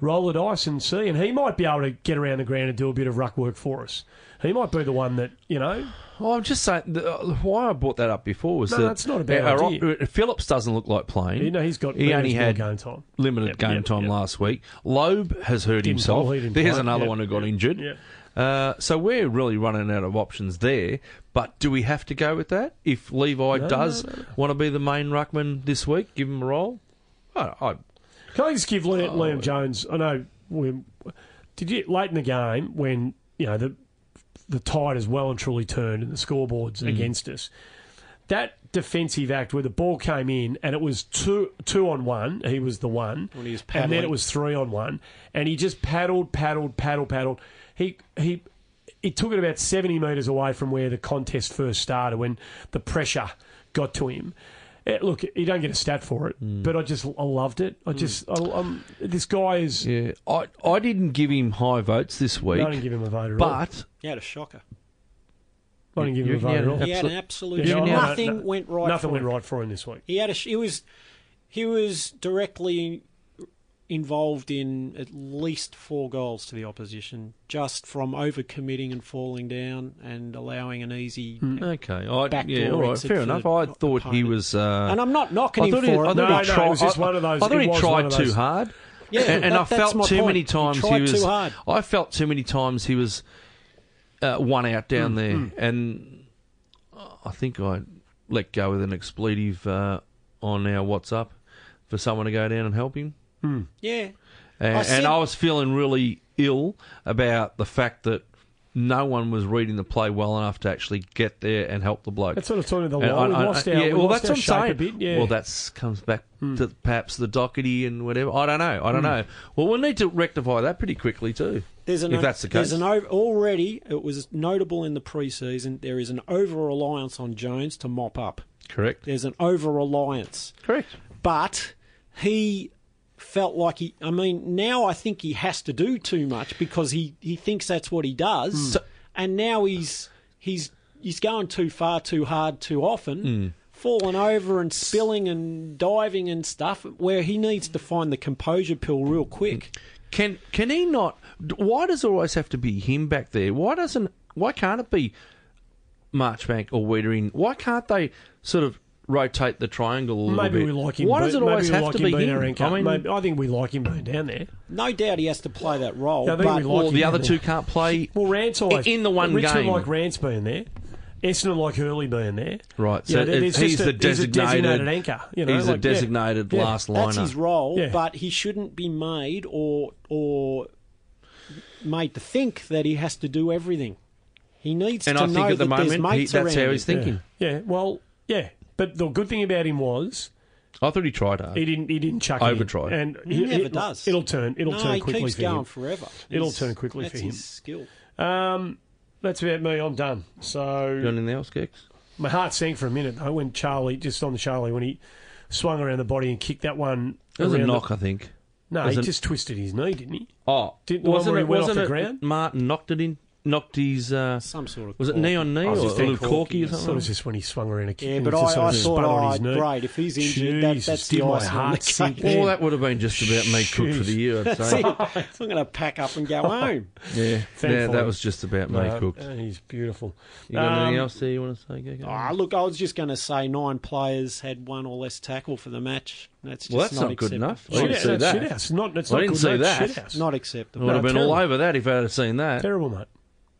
roll the dice and see. And he might be able to get around the ground and do a bit of ruck work for us. He might be the one that you know. Well, I'm just saying uh, why I brought that up before was No, that that's not a bad our- idea. uh, Phillips doesn't look like playing. You know, he's got He only had game time. limited Yep, game yep, time yep. last week. Loeb has hurt Didn't himself. There's play. another one who got injured. Yep. Uh, so we're really running out of options there. But do we have to go with that? If Levi No, does no, no, no. want to be the main ruckman this week, give him a role. I, I, Can I just give Liam, Oh, Liam Jones? I know. We, did you late in the game when you know the the tide has well and truly turned and the scoreboards Mm. against us? That defensive act where the ball came in and it was two two on one. He was the one, When he was and then it was three on one, and he just paddled, paddled, paddled, paddled. He he. He took it about 70 metres away from where the contest first started when the pressure got to him. Eh, look, you don't get a stat for it, Mm. but I just I loved it. I just I, I'm, this guy is. yeah, I, I didn't give him high votes this week, I didn't give him a vote at all. but He had a shocker. I didn't give him You- a vote yeah, at all. He had an Absolute- absolute. Yeah, no, no, no, nothing no, went right. Nothing for went him. right for him this week. He had a. sh- He was. He was directly involved in at least four goals to the opposition, just from overcommitting and falling down and allowing an easy. Hmm. okay, I, Backdoor yeah, all right, exit fair for enough. the I thought he opponent. was. Uh, And I'm not knocking I him thought he, for I it. thought No, he no, tried. was just I- one of those- I thought it he was one tried of too those- hard. Yeah, and, and that- I that's felt too point. many He times tried he was. too hard. I felt too many times he was uh, one out down Mm, there, and I think I let go with an expletive uh, on our WhatsApp for someone to go down and help him. Yeah. And I I, said- and I was feeling really ill about the fact that no one was reading the play well enough to actually get there and help the bloke. That's sort of was talking the And line. I- We I- lost our, yeah, we well, that's what I'm shape saying. a bit. Yeah. Well, that's comes back Hmm. to perhaps the Docherty and whatever. I don't know. I don't know. Well, we'll need to rectify that pretty quickly too. There's an if that's the case. There's an over, already. It was notable in the preseason. There is an over reliance on Jones to mop up. Correct. There's an over reliance, Correct. but he felt like he. I mean, now I think he has to do too much because he he thinks that's what he does, Hmm. So- and now he's he's he's going too far, too hard, too often. Hmm. Falling over and spilling and diving and stuff, where he needs to find the composure pill real quick. Can can he not? Why does it always have to be him back there? Why doesn't? Why can't it be Marchbank or Weitering? Why can't they sort of rotate the triangle a little Maybe bit? we like him. Why does it maybe always we have like to him be being him? our anchor. I mean, Maybe- I think we like him being down there. No doubt he has to play that role. Yeah, I think but we like well, him the being other there. two can't play. Well, Rance always In the one Richmond game. like Rance being there. Essendon like Hurley being there. Right, Yeah, so there- there's he's just the a- he's a designated, designated anchor, you know, he's a like, yeah. designated Yeah. last liner. That's his role, Yeah. but he shouldn't be made or or made to think that he has to do everything. He needs and to I know think at the that there's moment he, mates that's how around he's thinking. Yeah. yeah, well, yeah. But the good thing about him was I thought he tried hard. he didn't he didn't chuck it in. Over-tried. and He never does. It'll turn. It'll no, turn he quickly keeps for going him. forever. It'll He's- turn quickly that's for him. his skill. Um, that's about me. I'm done. So. Got So anything else, Gex? my heart sank for a minute though when Charlie just on the Charlie when he swung around the body and kicked that one. It was a around the- knock, I think. no, he an- just twisted his knee, didn't he? Oh, Did- the one wasn't where it? he went off wasn't the it ground? Martin knocked it in, knocked his. Uh, Some sort of was it knee on knee or a little thinking corky or I thought it was just when he swung around a kick. Yeah, but I, I thought, spun on oh, his knee. great, if he's injured, that, that's the did my on heart the sink cake. there. Well, that would have been just about me cooked for the year, I'd say. [LAUGHS] I'm going to pack up and go [LAUGHS] home. Yeah, yeah, that was just about me No, cooked. uh, he's beautiful. You got Um, anything else there you want to say, Gex? Oh, look, I was just going to say nine players had one or less tackle for the match. That's just Well, that's not, not good enough. I didn't see that. shit. Not, it's I not didn't good, see that. Shit house. Not I acceptable. would have No, been all over that if I had seen that. Terrible, mate.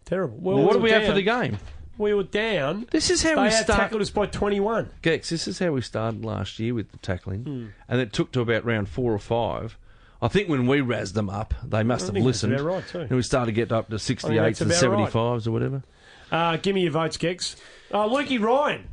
Terrible. Well, what do we have for the game? We were down. This is how They we start. tackled us by 21. Gex, this is how we started last year with the tackling, Hmm. and it took to about round four or five. I think when we razzed them up, they must I have listened, right, too. and we started to get up to 68s and about right. 75s or whatever. Uh, give me your votes, Gex. Uh, Lukey Ryan.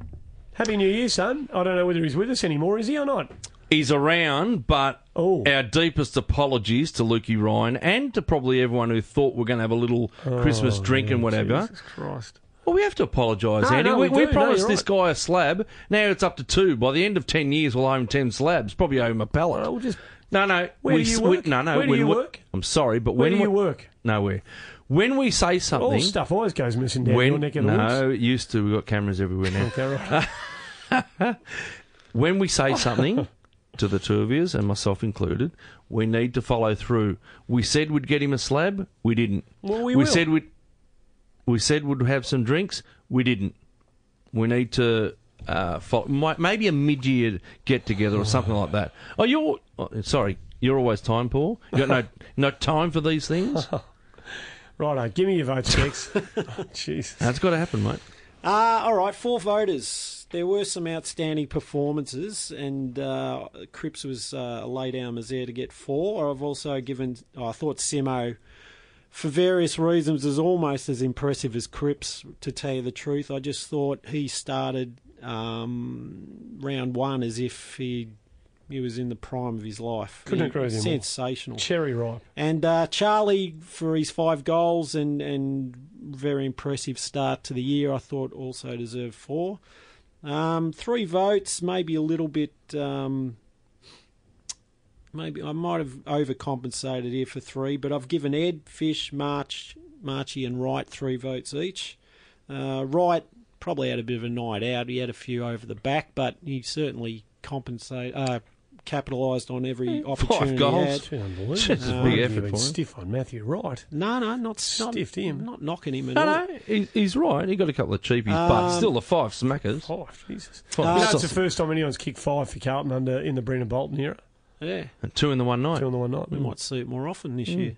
Happy New Year, son. I don't know whether he's with us anymore, is he or not? He's around, but Oh. our deepest apologies to Lukey Ryan and to probably everyone who thought we're going to have a little Christmas oh, drink and whatever. Oh, Jesus Christ. Well, we have to apologise, No, Andy. no, we, we we. No, promised you're this guy a slab. Now it's up to two. By the end of ten years, we'll own ten slabs. Probably owe him a pallet. Oh, we'll just- no, no. Where we, do you we- work? no, no. Where do you we- work? I'm sorry, but Where when do you we, work? nowhere. When we say something, All stuff always goes missing down your neck of the no, it used to. We've got cameras everywhere now. Okay, right. [LAUGHS] when we say something [LAUGHS] to the two of you, and myself included, we need to follow through. We said we'd get him a slab. We didn't. Well, we we said we'd. We said we'd have some drinks. We didn't. We need to. Uh, fo- might, maybe a mid-year get-together or something like that. Oh, you're oh, sorry. You're always time, poor. You got no [LAUGHS] no time for these things. [LAUGHS] Righto, give me your votes, Gex. [LAUGHS] oh, Jesus. That's got to happen, mate. Uh, all right, four voters. There were some outstanding performances, and uh, Cripps was uh, a lay down was there to get four. I've also given, oh, I thought Simo, for various reasons, is almost as impressive as Cripps, to tell you the truth. I just thought he started um, round one as if he he was in the prime of his life. Couldn't He- agree with. Sensational. Cherry ripe. And uh, Charlie for his five goals and, and very impressive start to the year, I thought also deserved four. Um, three votes, maybe a little bit. Um, maybe I might have overcompensated here for three, but I've given Ed, Fish, March, Marchie, and Wright three votes each. Uh, Wright probably had a bit of a night out. He had a few over the back, but he certainly compensate, uh, capitalised on every opportunity Five goals. he had. It's unbelievable. It's a big Why have you effort for him. Stiff on Matthew Wright. No, no, not not, him. not knocking him at No, all. no, he, he's right. He got a couple of cheapies, but Um, still the five smackers. Five, Jesus. Five you know, it's the first time anyone's kicked five for Carlton under in the Brendan Bolton era. Yeah, And two in the one night. Two on the one night. we might see it more often Mm. this year.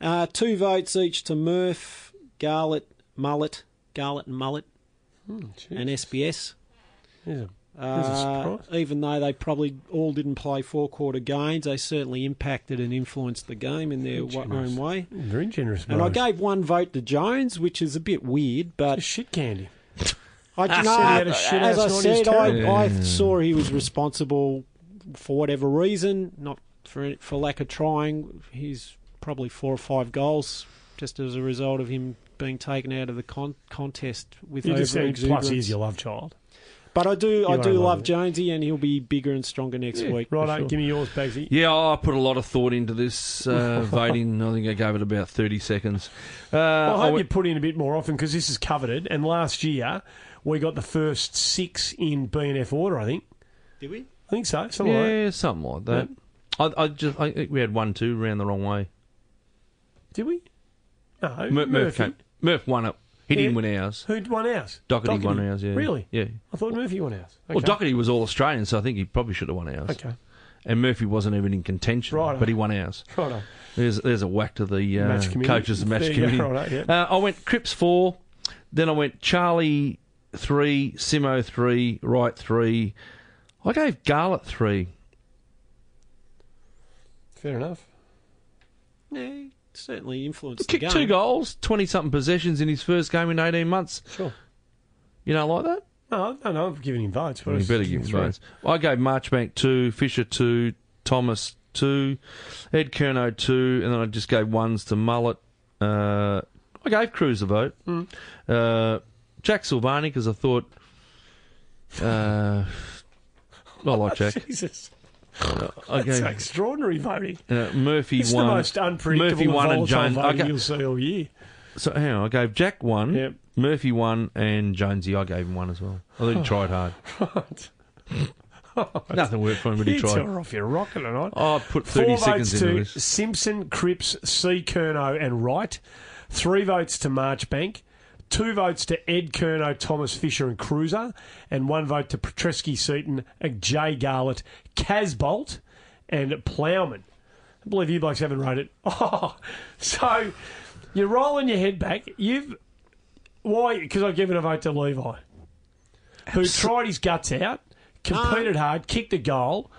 Uh, two votes each to Murph, Garlett, Mullet, Garlett and Mullet, Mm, and SBS. He's a There's a Uh, even though they probably all didn't play four quarter games, they certainly impacted and influenced the game in their wa- own way. Very generous. And I gave one vote to Jones, which is a bit weird, but Just shit candy. I said he no, had shit as I house and he was said, I, terrible. I saw he was responsible for whatever reason, not for for lack of trying. He's probably four or five goals just as a result of him being taken out of the con- contest with You over just plus he's your love child. But I do, I do love love it. Jonesy, and he'll be bigger and stronger next week. Right, sure. give me yours, Bagsy. Yeah, I put a lot of thought into this uh, [LAUGHS] voting. I think I gave it about 30 seconds. Uh, I I hope you went- put in a bit more often because this is coveted. And last year we got the first six in BNF order. I think. Did we? I think so. Something like yeah, something like that. I, I just I think we had one, two, ran the wrong way. Did we? No, Mur- Murph, Murphy. came, Murph won it. He didn't win ours. Who won ours? Docherty, won ours, yeah. Really? Yeah. I thought Murphy won ours. Okay. Well, Docherty was all Australian, so I think he probably should have won ours. Okay. And Murphy wasn't even in contention, right but he won ours. [LAUGHS] Right on. There's there's a whack to the uh, coaches and match There committee. righto, yeah. uh, I went Cripps four, then I went Charlie three, Simo three, Wright three. I gave Garlett three. Fair enough. Yeah, certainly influenced the Kicked game. two goals, twenty something possessions in his first game in eighteen months. Sure. You don't like that? No, no, no. I'm giving him votes. But I you better give three. votes. I gave Marchbank two, Fisher two, Thomas two, Ed Curnow two, and then I just gave ones to Mullet. Uh, I gave Cruz a vote. Mm. Uh, Jack Silvagni because I thought. Uh, I like [LAUGHS] Jack. Jesus, I [LAUGHS] that's extraordinary voting. uh, Murphy It's one. the most unpredictable Murphy one and Jones. Voting ga- you'll see all year. So hang on, I gave Jack one, Yep. Murphy one, and Jonesy I gave him one as well. I think he tried hard. [LAUGHS] Right. [LAUGHS] Nothing worked for him, but he You tried. tore off your rocket tonight. I put Four 30 votes into to this. Simpson, Cripps, C. Curnow, and Wright. Three votes to Marchbank. Two votes to Ed Curnow, Thomas Fisher, and Kreuzer. And one vote to Petrevski, Seton, Jay Garlett, Casboult, and Plowman. I believe you blokes haven't wrote it. [LAUGHS] Oh, so you're rolling your head back. You've why? Because I've given a vote to Levi, who tried his guts out, um, competed hard, kicked a goal.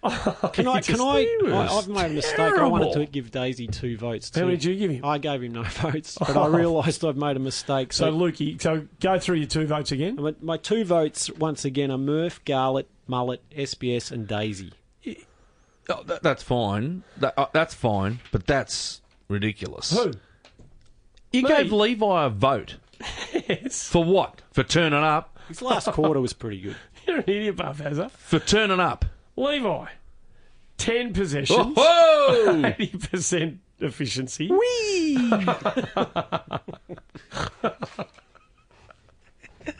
[LAUGHS] Can I? Can I, I? I've made a mistake. I wanted to give Daisy two votes. Too. How many did you give him? I gave him no [LAUGHS] votes, but I realised I've made a mistake. So, So, Lukey, so go through your two votes again. my, my two votes once again are Murph, Garlett, Mullet, SBS, and Daisy. Oh, that, that's fine. That, uh, that's fine, but that's ridiculous. Who? You Me? gave Levi a vote. Yes. For what? For turning up? His last quarter was pretty good. [LAUGHS] You're an idiot, Buffhazza. For turning up? Levi, 10 possessions, Oh, 80% [LAUGHS] efficiency. Whee! [LAUGHS] [LAUGHS]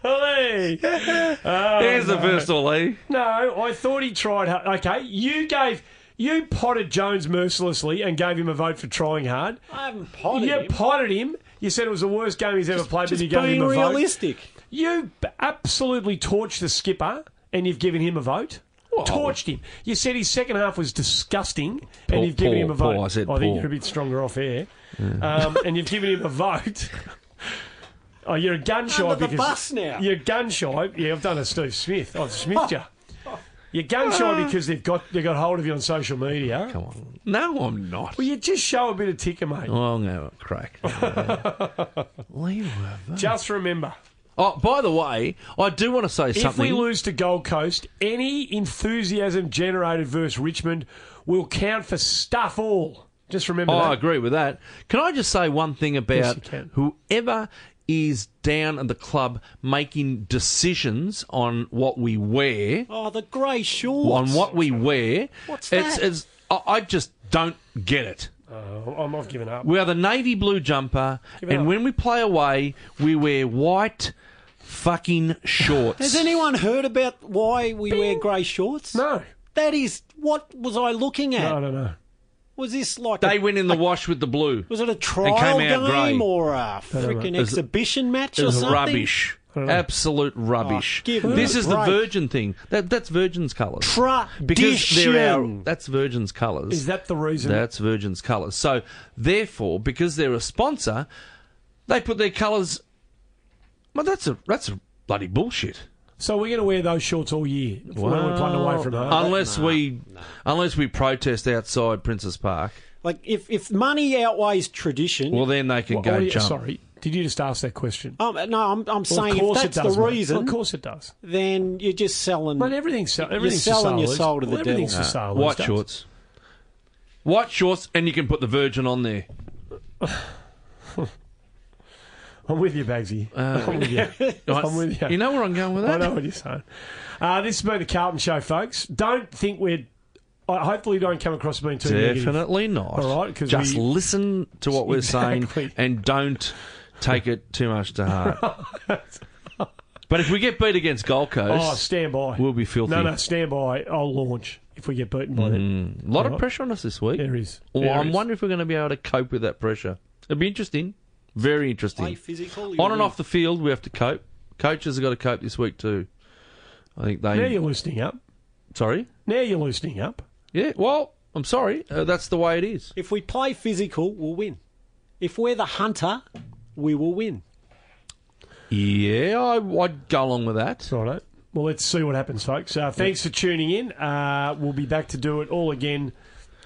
Hey! Oh, Here's the no. first all, eh? No, I thought he tried hard. Okay, you gave. You potted Jones mercilessly and gave him a vote for trying hard. I haven't potted you him. potted him. You said it was the worst game he's ever played, but Just you gave being him a vote. realistic. You absolutely torched the skipper, and you've given him a vote. Torched him. You said his second half was disgusting, and you've given poor- him a vote. poor, I said think poor. you're a bit stronger off air, um, and you've given him a vote. [LAUGHS] oh, you're a gun shy Under the because bus now. You're gun shy. Yeah, I've done a Steve Smith. I've smithed you. [LAUGHS] You're gun shy because they've got they got hold of you on social media. Come on. No, I'm not. Well, you just show a bit of ticker, mate. Oh, I'm going to have a crack. [LAUGHS] Leave a vote. Just remember, Oh, by the way, I do want to say something. if we lose to Gold Coast, any enthusiasm generated versus Richmond will count for stuff all. Just remember Oh, I agree with that. Can I just say one thing about you can. whoever is down at the club making decisions on what we wear, Oh, the grey shorts. on what we wear? What's it's, that? It's, I I just don't get it. Oh, I'm off giving up. We are the navy blue jumper, and up. when we play away, we wear white fucking shorts. Has anyone heard about why we wear grey shorts? No, That is what was I looking at? no, no, no. Was this like they a, went in the wash with the blue. was it a trial came out game grey. or a freaking It exhibition match It or something? rubbish. Absolute oh, rubbish. Oh, this a is the break. Virgin thing. That, that's Virgin's colours. Tradition. Because they're our, that's Virgin's colours. Is that the reason? That's Virgin's colours. So, therefore, because they're a sponsor, they put their colours. Well, that's a that's a bloody bullshit. So we're going to wear those shorts all year when we're playing away from home. Unless we, unless we protest outside Princess Park, Like if if money outweighs tradition, well then they can Well, go oh, yeah, jump. Sorry, did you just ask that question? um, no, I'm I'm Well, saying of course if that's it does, the mate. reason, Well, of course it does. then you're just selling. But everything's so, everything's for selling your sale, soul to the well, everything's devil. for sale. White days. shorts. White shorts, and you can put the Virgin on there. [LAUGHS] I'm with you, Bagsy. I'm with you. [LAUGHS] I'm with you. Uh, You know where I'm going with that. I know what you're saying. Uh, this has been the Carlton Show, folks. Don't think we're. I hopefully don't come across as being too negative. Definitely not. All right, 'cause just we- listen to what we're [LAUGHS] Exactly. saying and don't take it too much to heart. [LAUGHS] but if we get beat against Gold Coast, Oh, stand by. we'll be filthy. No, no, stand by. I'll launch if we get beaten by them. a lot of Right. pressure on us this week. There is. Well, I'm wondering if we're going to be able to cope with that pressure. It'll be interesting. Very interesting. physical. On and off the field, we have to cope. Coaches have got to cope this week too. I think they. Now you're loosening up. Sorry. Now you're loosening up. Yeah. Well, I'm sorry. Uh, that's the way it is. If we play physical, we'll win. If we're the hunter, we will win. Yeah, I, I'd go along with that. Righto. Well, let's see what happens, folks. Uh, thanks for tuning in. Uh, we'll be back to do it all again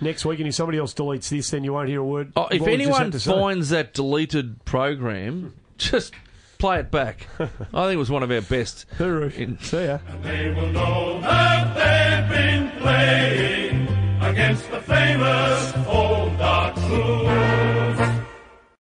next week. And if somebody else deletes this, then you won't hear a word. Oh, if what we just anyone had to say. finds that deleted program, just play it back. [LAUGHS] I think it was one of our best. Hooroo. in- See ya. They will know that they've been playing against the famous old dark moon.